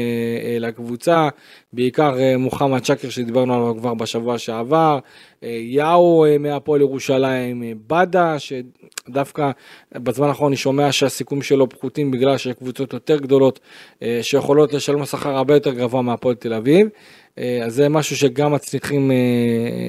אה, לקבוצה, בעיקר אה, מוחמד שקר שדיברנו עליו כבר בשבוע שעבר, אה, יאו אה, מהפועל ירושלים, אה, בדה, שדווקא בזמן האחרון אני שומע שהסיכום שלו פחותים בגלל שקבוצות יותר גדולות אה, שיכולות לשלם שכר הרבה יותר גבוה מהפועל תל אביב. אה, אז זה משהו שגם מצליחים אה,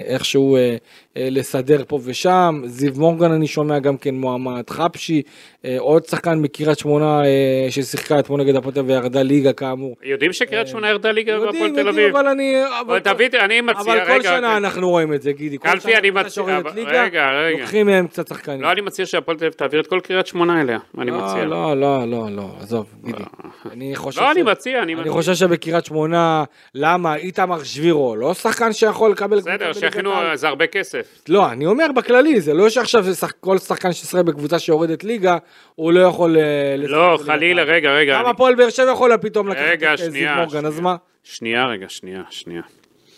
איכשהו אה, לסדר פה ושם. זיו מורגן אני שומע גם כן מועמד חפשי, אה, עוד שחקן מקריית שמונה אה, ששיחקה אתמול נגד הפועל וירדה ליגה כאמור. יודעים שקריית שמונה ירדה ליגה יודעים, תל אביב? אבל אני... אבל תביא, אני מציע, אבל כל רגע, שנה אנחנו רואים את זה, גידי. כל קלפי, אני מציע- רגע, רגע. לוקחים מהם קצת שחקנים. לא, אני מציע שהפועל תל אביב תעביר את כל קריית שמונה אליה, אני מציע. לא, לא, לא, לא, עזוב, גידי. אני חושב לא, אני מציע. חושב שבקריית שמונה, למה איתמר שבירו, לא שחקן שיכול לקבל... בסדר, שיכינו. זה הרבה כסף. לא, אני אומר בכללי, זה לא שעכשיו כל שחקן שישראל בקבוצה שיורדת ליגה, הוא לא יכול... אה, לא, חלילה. רגע, רגע. גם הפועל באר שבע יכולה פתאום לקחת את אה, זיו. מורגן, אז. מה? שנייה, רגע, שנייה, שנייה.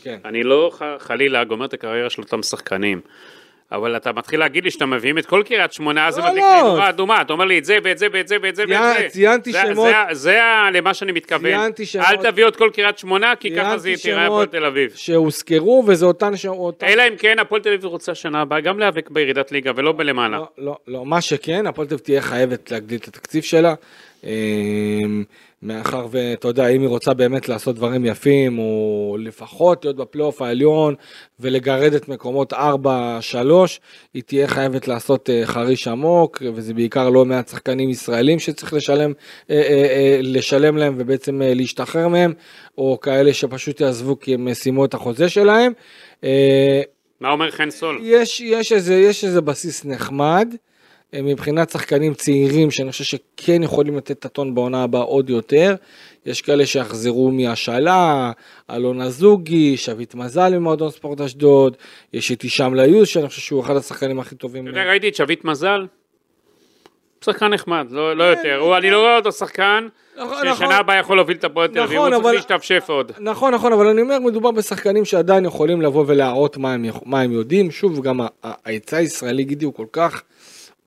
כן. אני לא חלילה גומר את הקריירה של אותם שחקנים. אבל אתה מתחיל להגיד לי שאתה מביאים את כל קריית שמונה, אז זה לא, מדליק לא. לי נורה אדומה, אתה אומר לי את זה ואת זה ואת זה ואת זה ואת זה. ציינתי שמות. זה- למה שאני מתכוון. אל תביא את כל קריית שמונה, כי ככה זה תראה הפועל תל אביב. שהוזכרו, וזה אותן ש... אותן- אלא אם כן הפועל תל אביב רוצה שנה הבאה גם להיאבק בירידת ליגה ולא בלמעלה. לא, לא, לא, מה שכן, הפועל תל אביב תהיה חייבת להגדיל את התקציב שלה. מאחר ואתה יודע, אם היא רוצה באמת לעשות דברים יפים, או לפחות להיות בפלייאוף העליון ולגרד את מקומות 4-3, היא תהיה חייבת לעשות אה, חריש עמוק, וזה בעיקר לא מעט שחקנים ישראלים שצריך לשלם, אה, אה, לשלם להם ובעצם להשתחרר מהם, או כאלה שפשוט יעזבו כי הם סיימו את החוזה שלהם. מה אומר חן סול? יש, יש, איזה, יש איזה בסיס נחמד מבחינת שחקנים צעירים שאני חושב שכן יכולים לתת את הטון בעונה הבאה עוד יותר. יש כאלה שיחזרו מהשאלה, אלון אזוגי, שביט מזל ממועדון ספורט אשדוד, יש את הישאם ליוז שאני חושב שהוא אחד השחקנים הכי טובים. אתה יודע, ראיתי את שביט מזל, שחקן נחמד, לא לא יותר. הוא- אני לא רואה אותו שחקן נכון, נכון. ששנה הבאה יכול להוביל את הפועל תל אביב, הוא נכון, צריך אבל- להשתפשף עוד. נכון, נכון, אבל אני אומר, מדובר בשחקנים שעדיין יכולים לבוא ולהראות מה הם, יודעים. שוב, גם ההיצע הישראלי, גידי, הוא כל כך,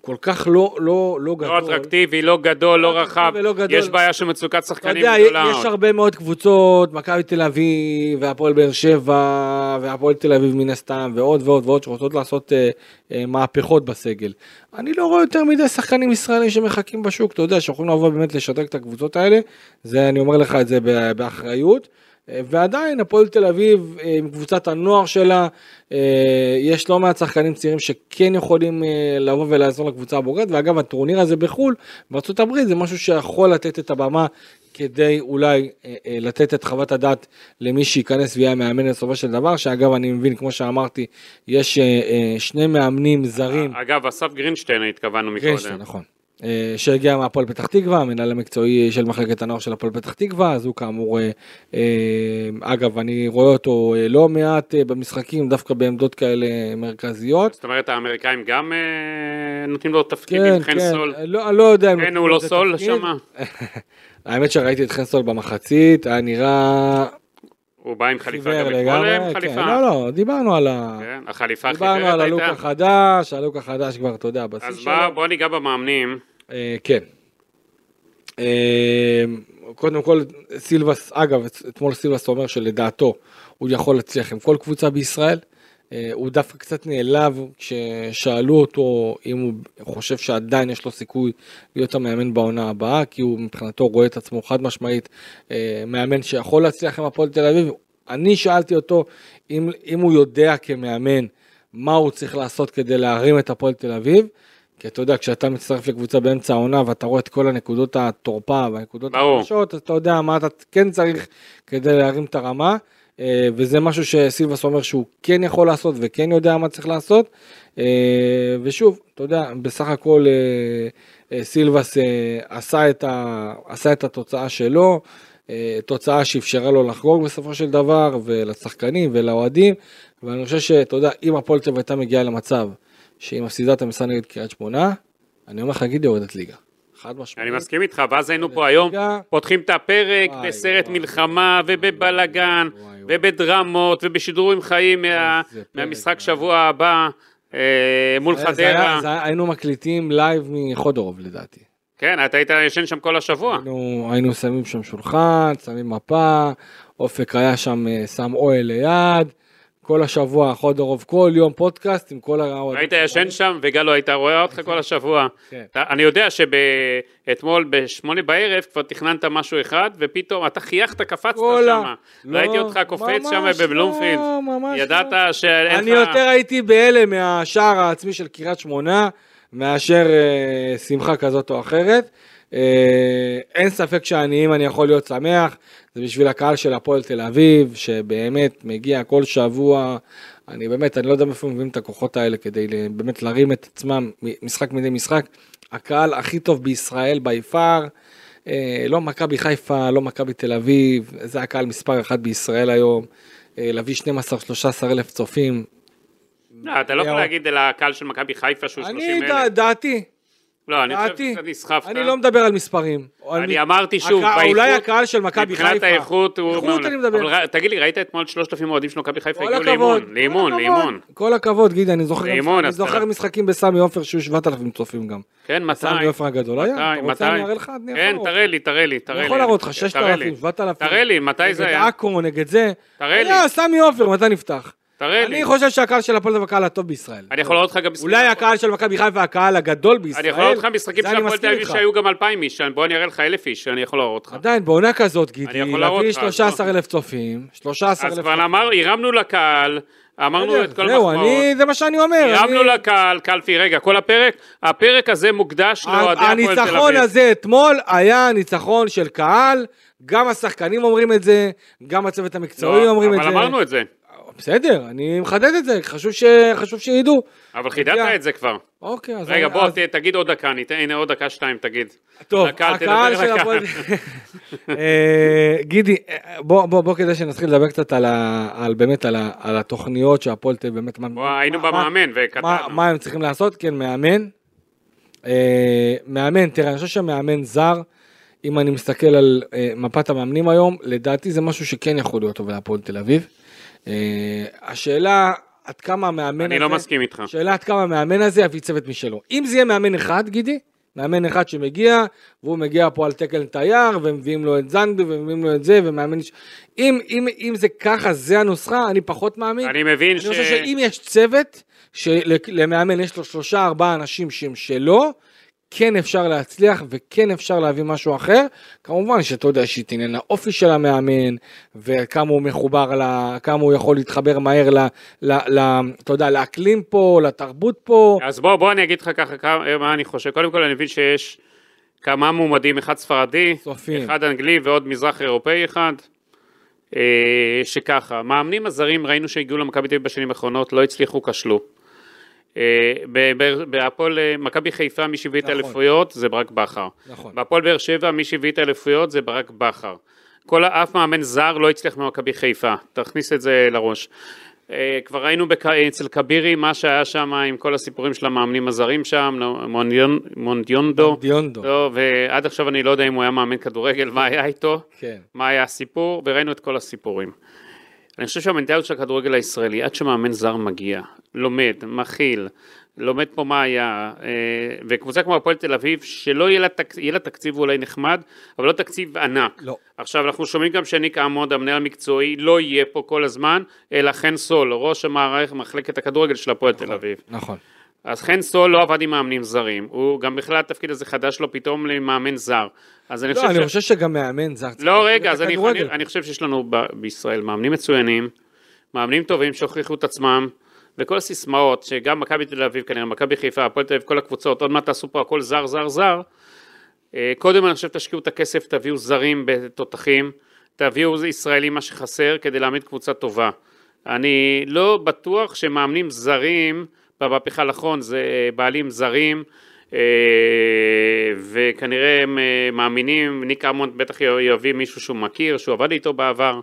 כל כך לא, לא, לא גדול. לא אטרקטיבי, לא גדול, לא לא רחב. אטרקטיבי, לא גדול. יש בעיה של מצוקת אתה שחקנים יודע, גדולה יש מאוד. הרבה מאוד קבוצות, מכבי תל אביב, והפועל באר שבע, והפועל תל אביב מן הסתם, ועוד ועוד ועוד, שרוצות לעשות אה, אה, מהפכות בסגל. אני לא רואה יותר מדי שחקנים ישראלים שמחכים בשוק, אתה יודע, שיכולים לבוא באמת לשדרג את הקבוצות האלה, זה, אני אומר לך את זה באחריות. אה, ועדיין הפועל תל אביב אה, עם קבוצת הנוער שלה, אה, יש לא מעט שחקנים צעירים שכן יכולים לבוא ולעזור לקבוצה הבוגרת, ואגב הטורניר הזה בחו"ל, הברית זה משהו שיכול לתת את הבמה כדי אולי לתת את חוות הדעת למי שייכנס ויהיה מאמן בסופו של דבר, שאגב אני מבין כמו שאמרתי, יש שני מאמנים זרים. אגב, אסף גרינשטיין התכוונו גרינשטיין, מקודם. נכון. אה, שהגיע מהפועל פתח תקווה, המנהל המקצועי של מחלקת הנוער של הפועל פתח תקווה, אז הוא כאמור, אה, אה, אגב, אני רואה אותו לא מעט במשחקים, דווקא בעמדות כאלה מרכזיות. זאת אומרת, האמריקאים גם נותנים לו כן, תפקידים, חן כן, סול. לא, אני לא יודע אם... כן, נותנים הוא לא סול. שמה. האמת שראיתי את חן סול במחצית, היה נראה הוא בא עם חליפה גם אתמול לגמרי, עם כן, חליפה. לא, לא, דיברנו על ה... כן, החליפה דיברנו על הלוק הייתה. החדש, הלוק החדש כבר, אתה יודע, בשיא אז שלו. בוא- בוא ניגע במאמנים. אה, כן. אה, קודם כל, סילבס, אגב, אתמול סילבס אומר שלדעתו הוא יכול להצליח עם כל קבוצה בישראל. אה, הוא דווקא קצת נעלב כששאלו אותו אם הוא חושב שעדיין יש לו סיכוי להיות המאמן בעונה הבאה, כי הוא מבחינתו רואה את עצמו חד משמעית אה, מאמן שיכול להצליח עם הפועל תל אביב. אני שאלתי אותו אם, אם הוא יודע כמאמן מה הוא צריך לעשות כדי להרים את הפועל תל אביב. כי אתה יודע, כשאתה מצטרף לקבוצה באמצע העונה ואתה רואה את כל הנקודות התורפה והנקודות. החדשות, אז אתה יודע מה אתה כן צריך כדי להרים את הרמה. אה, וזה משהו שסילבס אומר שהוא כן יכול לעשות וכן יודע מה צריך לעשות. אה, ושוב, אתה יודע, בסך הכל אה, סילבס עשה את, ה, עשה את התוצאה שלו, תוצאה שאפשרה לו לחגוג בסופו של דבר, ולשחקנים ולאוהדים, ואני חושב שאתה יודע, אם הפועל תל אביב הייתה מגיעה למצב שהיא מפסידה את המשחק נגד קריית שמונה, אני אומר לך, גידי יורדת ליגה. חד משמעית. אני מסכים איתך, ואז היינו פה היום. פותחים את הפרק וואי, בסרט וואי. מלחמה ובבלגן. ובדרמות ובשידורים חיים מה- מהמשחק אה. שבוע הבא אה, מול חדרה. היינו מקליטים live מחודורוב לדעתי. כן, אתה היית ישן שם כל השבוע. היינו, היינו שמים שם שולחן, שמים מפה, אופק היה שם אה, שם אוהל ליד, כל השבוע חודורוב, כל יום פודקאסט עם כל האוהדים. היית ישן שם וגלו היית רואה אותך כל השבוע. כן. אני יודע שאתמול בשמונה בערב כבר תכננת משהו אחד ופתאום אתה חייכת, קפצת שם. לא, ראיתי אותך קופץ שם ממש בבלומפילד. לא, ממש ידעת לא. שאין אני לך... יותר הייתי בהלם מהשער העצמי של קריית שמונה, מאשר אה, שמחה כזאת או אחרת. אה, אין ספק שאני, אם אני יכול להיות שמח, זה בשביל הקהל של הפועל תל אביב, שבאמת מגיע כל שבוע. אני באמת, אני לא יודע מאיפה מביאים את הכוחות האלה כדי באמת להרים את עצמם משחק מדי משחק. הקהל הכי טוב בישראל בי פאר. אה, לא מכבי חיפה, לא מכבי תל אביב, זה הקהל מספר אחת בישראל היום. אה, להביא 12-13 אלף צופים. לא, אתה לא יכול. להגיד על הקהל של מכבי חיפה שהוא 30 אני, אלף. דע- דעתי, לא, אני חושב שקצת נסחפת. אני לא מדבר על מספרים. אני אמרתי שוב, באיכות, אולי הקהל של מכבי מבחינת חיפה. האיכות הוא... איכות. אני מדבר. תגיד לי, ראית אתמול 3,000 אוהדים של מכבי חיפה הגיעו. לאימון, לאימון. לאימון. כל הכבוד, גידי, אני זוכר, אני אתה- משחקים בסמי עופר שהיו 7,000 צופים גם. כן, מתי? סמי עופר הגדול היה, אתה? רוצה? אני אראה לך? אני כן, תראה. לי, תראה לי. אני יכול להראות לך, תראה 6,000, לי. 7,000. תראה לי, מתי זה היה? נגד עכו, נגד זה. תראה לי. סמי עופר, מתי נפתח? תראה לי. אני חושב שהקהל של הפועל זה הקהל הטוב בישראל. אני יכול לראות לך גם משחקים. אולי הקהל של מכבי חיפה הקהל הגדול בישראל. אני יכול לראות לך משחקים של הפועל תל אביב. שהיו גם 2,000 איש, בוא אני אראה לך 1,000 איש, אני יכול להראות לך. עדיין, בעונה כזאת, גידי, להביא לך, 13 אלף צופים, 13 אז כבר אמר, הרמנו לקהל, אמרנו את כל זהו, המחמאות. אני, זה מה שאני אומר. הרמנו אני- לקהל, קלפי, רגע, כל הפרק, הפרק הזה מוקדש לאוהדי הפועל תל הניצחון אביב. הזה אתמול היה ניצחון של קהל, גם השחקנים אומרים את זה, גם הצוות המקצועי לא, אומרים את זה. אבל אמרנו את זה, בסדר, אני מחדד את זה, חשוב ש- חשוב שידעו. אבל חידדת את זה כבר. אוקיי, אז... רגע, אני- בוא, אז- תגיד עוד דקה, ניתן, הנה עוד דקה שתיים, תגיד. טוב, הקהל של. הפועל... אה, גידי, בוא, בוא, בוא כדי שנתחיל לדבר קצת על, ה, על באמת על, ה, על התוכניות שהפועל תל באמת... מה- בוא, היינו מה- במאמן מה, וקטענו. מה הם צריכים לעשות? כן, מאמן. אה, מאמן, תראה, אני חושב שמאמן זר, אם אני מסתכל על אה, מפת המאמנים היום, לדעתי זה משהו שכן יכול להיות טוב להפועל תל אביב. אה, השאלה, עד כמה המאמן הזה... אני לא מסכים איתך. שאלה עד כמה המאמן הזה יביא צוות משלו. אם זה יהיה מאמן אחד, גידי, מאמן אחד שמגיע, והוא מגיע פה על תקן תייר, ומביאים לו את זנדבי, ומביאים לו את זה, ומאמן... אם, אם, אם זה ככה, זה הנוסחה, אני פחות מאמין. אני מבין אני ש... חושב שאם יש צוות, שלמאמן יש לו שלושה ארבעה אנשים שהם שלו, כן אפשר להצליח וכן אפשר להביא משהו אחר. כמובן שאתה יודע שיש את עניין האופי של המאמן, וכמה הוא מחובר, ל, כמה הוא יכול להתחבר מהר ל, ל, ל, אתה יודע, לאקלים פה, לתרבות פה. אז בוא, בוא אני אגיד לך ככה כמה- מה אני חושב. קודם כל אני מבין שיש כמה מועמדים, אחד ספרדי, סופיים. אחד אנגלי ועוד מזרח אירופאי אחד. אה, שככה, מאמנים הזרים ראינו שהגיעו למכבי תל אביב בשנים האחרונות, לא הצליחו, כשלו. אה, בהפועל אה, מכבי חיפה מי שהביא את נכון. האליפויות זה ברק בכר. נכון. בהפועל באר שבע מי שהביא את האליפויות זה ברק בכר. כל אף מאמן זר לא הצליח ממכבי חיפה, תכניס את זה לראש. אה, כבר ראינו בק... אצל כבירי מה שהיה שם עם כל הסיפורים של המאמנים הזרים שם, מונדיון, מונדיונדו, דיונדו. לא, ועד עכשיו אני לא יודע אם הוא היה מאמן כדורגל, מה היה איתו, כן. מה היה הסיפור, וראינו את כל הסיפורים. אני חושב שהמנטליות של הכדורגל הישראלי, עד שמאמן זר מגיע, לומד, מכיל, לומד פה מה היה, אה, וקבוצה כמו הפועל תל אביב, שלא יהיה לה, תק... יהיה לה תקציב אולי נחמד, אבל לא תקציב ענק. לא. עכשיו אנחנו שומעים גם שניק עמוד, המנהל המקצועי, לא יהיה פה כל הזמן, אלא חן סול, ראש המערכת, מחלקת הכדורגל של הפועל תל אביב. נכון. אז חן סול לא עבד עם מאמנים זרים, הוא גם בכלל התפקיד הזה חדש לו פתאום למאמן זר. אז אני לא, חושב אני ש... חושב שגם מאמן זר. לא, רגע, אז אני. אני, אני חושב שיש לנו ב, בישראל מאמנים מצוינים, מאמנים טובים שהוכיחו את עצמם, וכל הסיסמאות, שגם מכבי תל אביב כנראה, מכבי חיפה, הפועל תל אביב, כל הקבוצות, עוד מעט תעשו פה הכל זר, זר, זר. אה, קודם אני חושב תשקיעו את הכסף, תביאו זרים בתותחים, תביאו ישראלים מה שחסר כדי להעמיד קבוצה טובה. אני לא בטוח שמאמנים זרים, במהפכה לחון זה אה, בעלים זרים, אה, וכנראה הם אה, מאמינים, ניק אמונט בטח יביא מישהו שהוא מכיר, שהוא עבד איתו בעבר,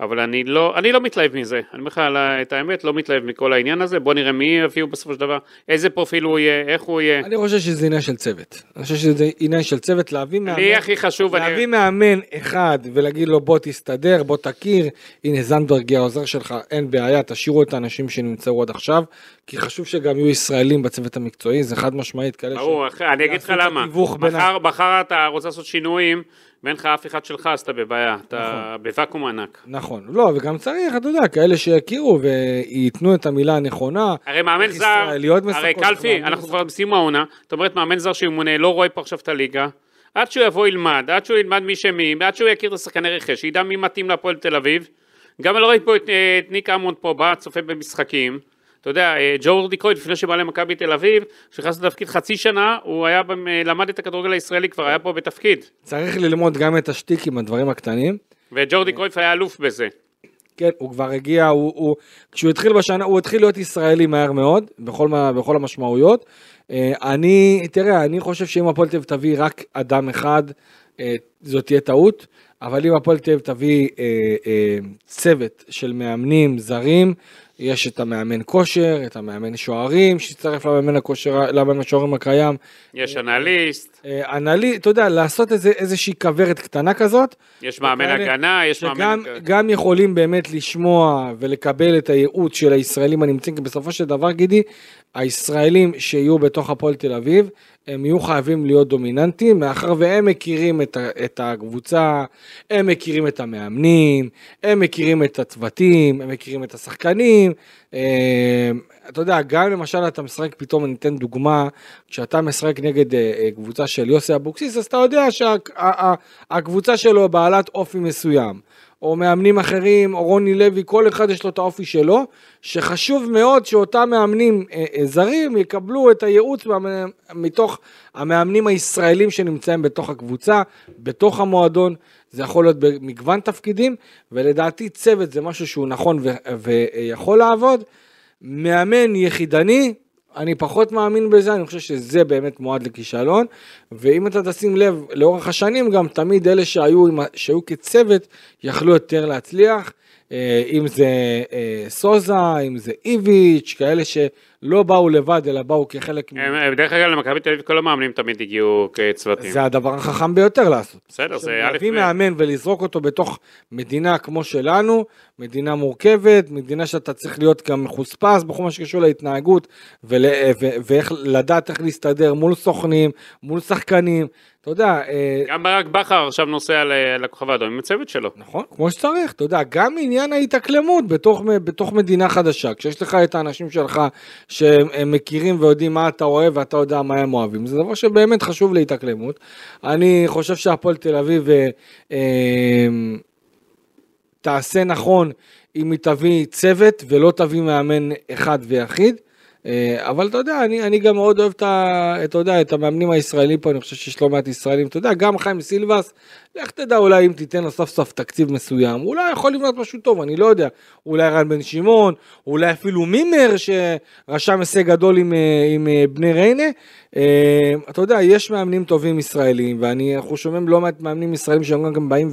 אבל אני לא, אני לא מתלהב מזה, אני אומר לך את האמת, לא מתלהב מכל העניין הזה, בוא נראה מי יביאו בסופו של דבר, איזה פרופיל הוא יהיה, איך הוא יהיה. אני חושב שזה עניין של צוות. אני חושב שזה עניין של צוות להביא מאמן. לי הכי חשוב, להביא אני... מאמן אחד ולהגיד לו בוא תסתדר, בוא תכיר, הנה זנדברג יהיה העוזר שלך, אין בעיה, תשאירו את האנשים שנמצאו עד עכשיו, כי חשוב שגם יהיו ישראלים בצוות המקצועי, זה חד משמעית כאלה ברור, אחי, אני אגיד לך למה. מחר, מחר אתה רוצה לעשות שינויים, ואין לך אף אחד שלך, אז אתה בבעיה, אתה בוואקום ענק. נכון, לא, וגם צריך, אתה יודע, כאלה שיכירו וייתנו את המילה הנכונה. הרי מאמן זר, הרי קלפי, אנחנו. כבר בסיום העונה, זאת אומרת מאמן זר שימונה, לא רואה פה עכשיו את הליגה, עד שהוא יבוא ילמד, עד שהוא ילמד מי שמי, עד שהוא יכיר את השחקני רכש, שידע מי מתאים להפועל תל אביב. גם לא ראיתי פה את, אה, את ניק אמונד פה, בא, צופה במשחקים. אתה יודע, אה, ג'ורדי קרויד, לפני שבא למכבי תל אביב, כשנכנס לתפקיד חצי שנה, הוא היה, אה, למד את הכדורגל הישראלי, כבר היה פה בתפקיד. צריך ללמוד גם את השטיקים, הדברים הקטנים. וג'ורדי קרויף היה אלוף בזה. כן, הוא כבר הגיע, הוא, הוא, כשהוא התחיל בשנה, הוא התחיל להיות ישראלי מהר מאוד, בכל, בכל המשמעויות. אה, אני, תראה, אני חושב שאם הפועל תל אביב תביא רק אדם אחד, זאת תהיה טעות, אבל אם הפועל תל אביב תביא צוות של מאמנים זרים, יש את המאמן כושר, את המאמן שוערים, שיצטרף למאמן הכושר, למאמן השוערים הקיים. יש אנליסט, אה, אנלי, אתה יודע, לעשות איזה, איזושהי כוורת קטנה כזאת. יש מאמן הגנה, יש שגם מאמן... גם יכולים באמת לשמוע ולקבל את הייעוץ של הישראלים הנמצאים, כי בסופו של דבר, גידי, הישראלים שיהיו בתוך הפועל תל אביב, הם יהיו חייבים להיות דומיננטיים, מאחר והם מכירים את, את הקבוצה, הם מכירים את המאמנים, הם מכירים את הצוותים, הם מכירים את השחקנים. אה, אתה יודע, גם למשל אתה משחק, פתאום אני אתן דוגמה, כשאתה משחק נגד אה, אה, קבוצה של יוסי אבוקסיס, אז אתה יודע שהקבוצה שלו בעלת אופי מסוים. או מאמנים אחרים, או רוני לוי, כל אחד יש לו את האופי שלו, שחשוב מאוד שאותם מאמנים אה, אה, זרים יקבלו את הייעוץ מתוך המאמנים הישראלים שנמצאים בתוך הקבוצה, בתוך המועדון, זה יכול להיות במגוון תפקידים, ולדעתי צוות זה משהו שהוא נכון ויכול לעבוד. מאמן יחידני, אני פחות מאמין בזה, אני חושב שזה באמת מועד לכישלון, ואם אתה תשים לב, לאורך השנים גם תמיד אלה שהיו, שהיו כצוות יכלו יותר להצליח. אה, אם זה אה, סוזה, אם זה איביץ', כאלה שלא באו לבד, אלא באו כחלק. הם- דרך אגב, למכבי תל אביב כל המאמנים תמיד הגיעו כצוותים. זה הדבר החכם ביותר לעשות. בסדר, זה א' להביא מאמן ולזרוק אותו בתוך מדינה כמו שלנו, מדינה מורכבת, מדינה שאתה צריך להיות גם מחוספס בכל מה שקשור להתנהגות, ול, ו, ואיך לדעת איך להסתדר מול סוכנים, מול שחקנים, אתה יודע, אה, גם ברק בכר עכשיו נוסע לכוכב האדום עם הצוות שלו. נכון, כמו שצריך, אתה יודע, גם עניין ההתאקלמות בתוך, בתוך מדינה חדשה, כשיש לך את האנשים שלך שהם מכירים ויודעים מה אתה אוהב ואתה יודע מה הם אוהבים, זה דבר שבאמת חשוב להתאקלמות. אני חושב שהפועל תל אביב אה, אה, תעשה נכון אם היא תביא צוות ולא תביא מאמן אחד ויחיד. אה, אבל אתה יודע, אני, אני גם מאוד אוהב את, ה, אתה יודע, את המאמנים הישראלים פה, אני חושב שיש לא מעט ישראלים, אתה יודע, גם חיים סילבס, לך תדע אולי אם תיתן לו סוף סוף תקציב מסוים, אולי יכול לבנות משהו טוב, אני לא יודע, אולי רן בן שמעון, אולי אפילו מימר שרשם הישג גדול עם, אה, עם אה, בני ריינה, אה, אתה יודע, יש מאמנים טובים ישראלים, ואנחנו שומעים לא מעט מאמנים ישראלים שהם גם באים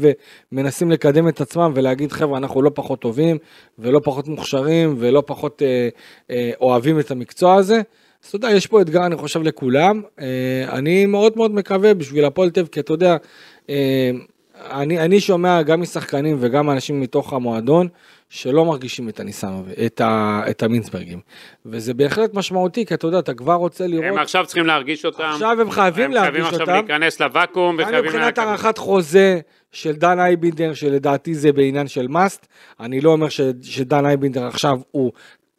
ומנסים לקדם את עצמם ולהגיד חבר'ה אנחנו לא פחות טובים ולא פחות מוכשרים ולא פחות אה, אה, אוהבים את המקצוע הזה. אז אתה יודע, יש פה אתגר אני חושב לכולם, אה, אני מאוד מאוד מקווה בשביל הפועל תל כי אתה יודע, אה, אני, אני שומע גם משחקנים וגם אנשים מתוך המועדון שלא מרגישים את הניסנוב, את, ה, את המינצברגים. וזה בהחלט משמעותי, כי אתה יודע, אתה כבר רוצה לראות... הם עכשיו צריכים להרגיש אותם. עכשיו הם חייבים הם להרגיש חייבים עכשיו אותם. להיכנס לוואקום וחייבים... מבחינת להיכנס- הארכת חוזה של דן אייבינדר, שלדעתי זה בעניין של must, אני לא אומר ש, שדן אייבינדר עכשיו הוא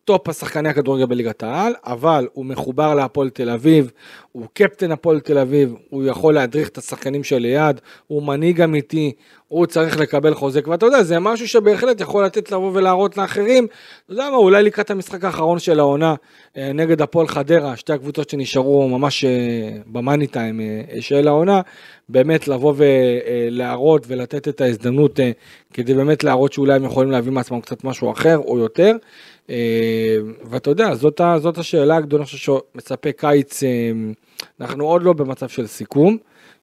top השחקני הכדורגל בליגת העל, אבל הוא מחובר להפועל תל אביב, הוא קפטן הפועל תל אביב, הוא יכול להדריך את השחקנים שליד, הוא מנהיג אמיתי, הוא צריך לקבל חוזק, ואתה יודע, זה משהו שבהחלט יכול לתת לבוא ולהראות לאחרים, אתה יודע מה, אולי לקראת המשחק האחרון של העונה אה, נגד הפועל חדרה, שתי הקבוצות שנשארו ממש אה, במאני טיים אה, של העונה, באמת לבוא ולהראות ולתת את ההזדמנות כדי באמת להראות שאולי הם יכולים להביא מעצמם קצת משהו אחר או יותר. ואתה יודע, זאת, זאת השאלה הגדולה שמצפה קיץ, אנחנו עוד לא במצב של סיכום.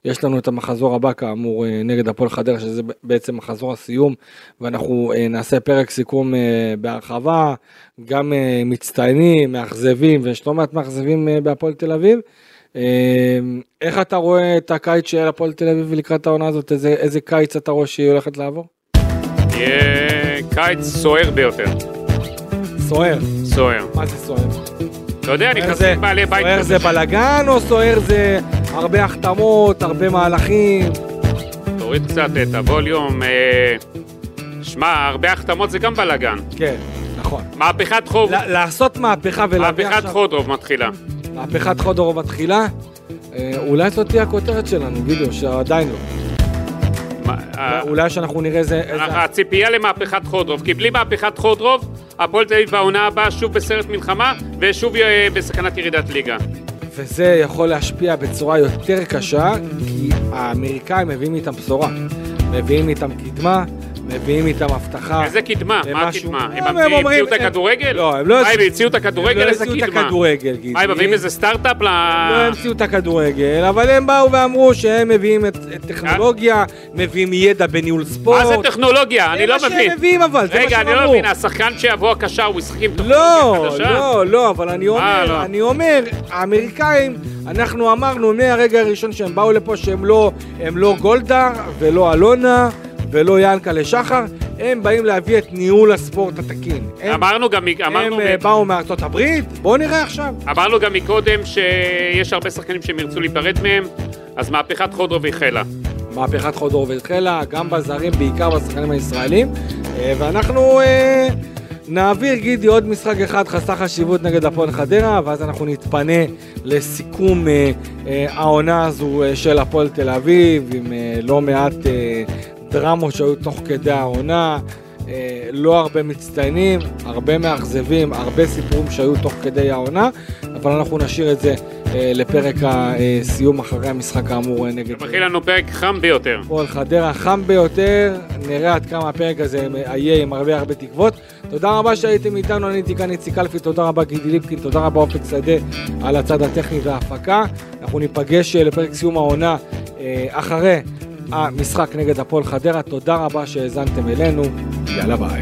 יש לנו את המחזור הבא כאמור אה, נגד הפועל חדרה שזה בעצם מחזור הסיום ואנחנו אה, נעשה פרק סיכום אה, בהרחבה גם מצטיינים, מאכזבים ויש לא מעט מאכזבים בהפועל תל אביב. איך אתה רואה את הקיץ של הפועל תל אביב לקראת העונה הזאת איזה, איזה קיץ אתה רואה שהיא הולכת לעבור? יהיה קיץ סוער ביותר. סוער, סוער. מה זה סוער? אתה יודע, נכנסים בעלי בית סוער. זה בלאגן או סוער זה הרבה החתמות, הרבה מהלכים? תוריד קצת את הווליום. אה, שמע, הרבה החתמות זה גם בלאגן. כן, נכון. מהפכת חוב, לעשות מהפכה ולהביא מהפכת עכשיו... חודרוב מתחילה. מהפכת חודרו מתחילה, אה, אולי זאת תהיה הכותרת שלנו, גידו, שעדיין לא. מה- אה, אולי שאנחנו נראה איזה... איזה- הציפייה למהפכת חודרוב, כי בלי מהפכת חודרוב, הפועל תל אביב בעונה הבאה שוב בסרט מלחמה, ושוב אה, בסכנת ירידת ליגה. וזה יכול להשפיע בצורה יותר קשה, כי האמריקאים מביאים איתם בשורה. מביאים איתם קדמה, מביאים איתם הבטחה. איזה קדמה? מה הקדמה? הם הם המציאו את הם- הכדורגל? לא, הם לא מה, הם המציאו- את הכדורגל? הם לא איזה המציאו את קדמה? הכדורגל, גידי. מה, הם מביאים איזה סטארט-אפ ל... לא המציאו את הכדורגל, אבל הם באו ואמרו שהם מביאים את טכנולוגיה, מביאים ידע בניהול ספורט. מה זה טכנולוגיה? אני לא זה מה מבין. שהם מביאים אבל, זה מה רגע, שהם אני לא אמרו. מבין, השחקן שיבוא הקשר, הוא ישחק עם לא, טכנולוגיה חדשה? לא, לא, אבל אני אומר, לא? האמריקאים, אנחנו אמרנו מהרגע הראשון שהם באו לפה שהם לא, הם לא גולדהר ולא אלונה ולא ינקלה שחר, הם באים להביא את ניהול הספורט התקין. הם, אמרנו גם, אמרנו, הם אה, באו מארצות הברית, בואו נראה עכשיו. אמרנו גם מקודם שיש הרבה שחקנים שהם ירצו להיפרד מהם, אז מהפכת חודרוב החלה. מהפכת חודור והתחילה, גם בזרים, בעיקר בשחקנים הישראלים, אה, ואנחנו אה, נעביר גידי עוד משחק אחד חסר חשיבות נגד הפועל חדרה, ואז אנחנו נתפנה לסיכום אה, אה, העונה הזו אה, של הפועל תל אביב, עם אה, לא מעט אה, דרמות שהיו תוך כדי העונה. אה, לא הרבה מצטיינים, הרבה מאכזבים, הרבה סיפורים שהיו תוך כדי העונה, אבל אנחנו נשאיר את זה אה, לפרק הסיום אחרי המשחק האמור אה, נגד... מכין לנו פרק חם ביותר. הפועל חדרה חם ביותר, נראה עד כמה הפרק הזה יהיה עם הרבה הרבה תקוות. תודה רבה שהייתם איתנו, אני הייתי כאן איציק אלפי, תודה רבה גידי ליפקין, תודה רבה אופק שדה על הצד הטכני וההפקה. אנחנו ניפגש לפרק סיום העונה אחרי המשחק נגד הפועל חדרה. תודה רבה שהאזנתם אלינו, יאללה ביי.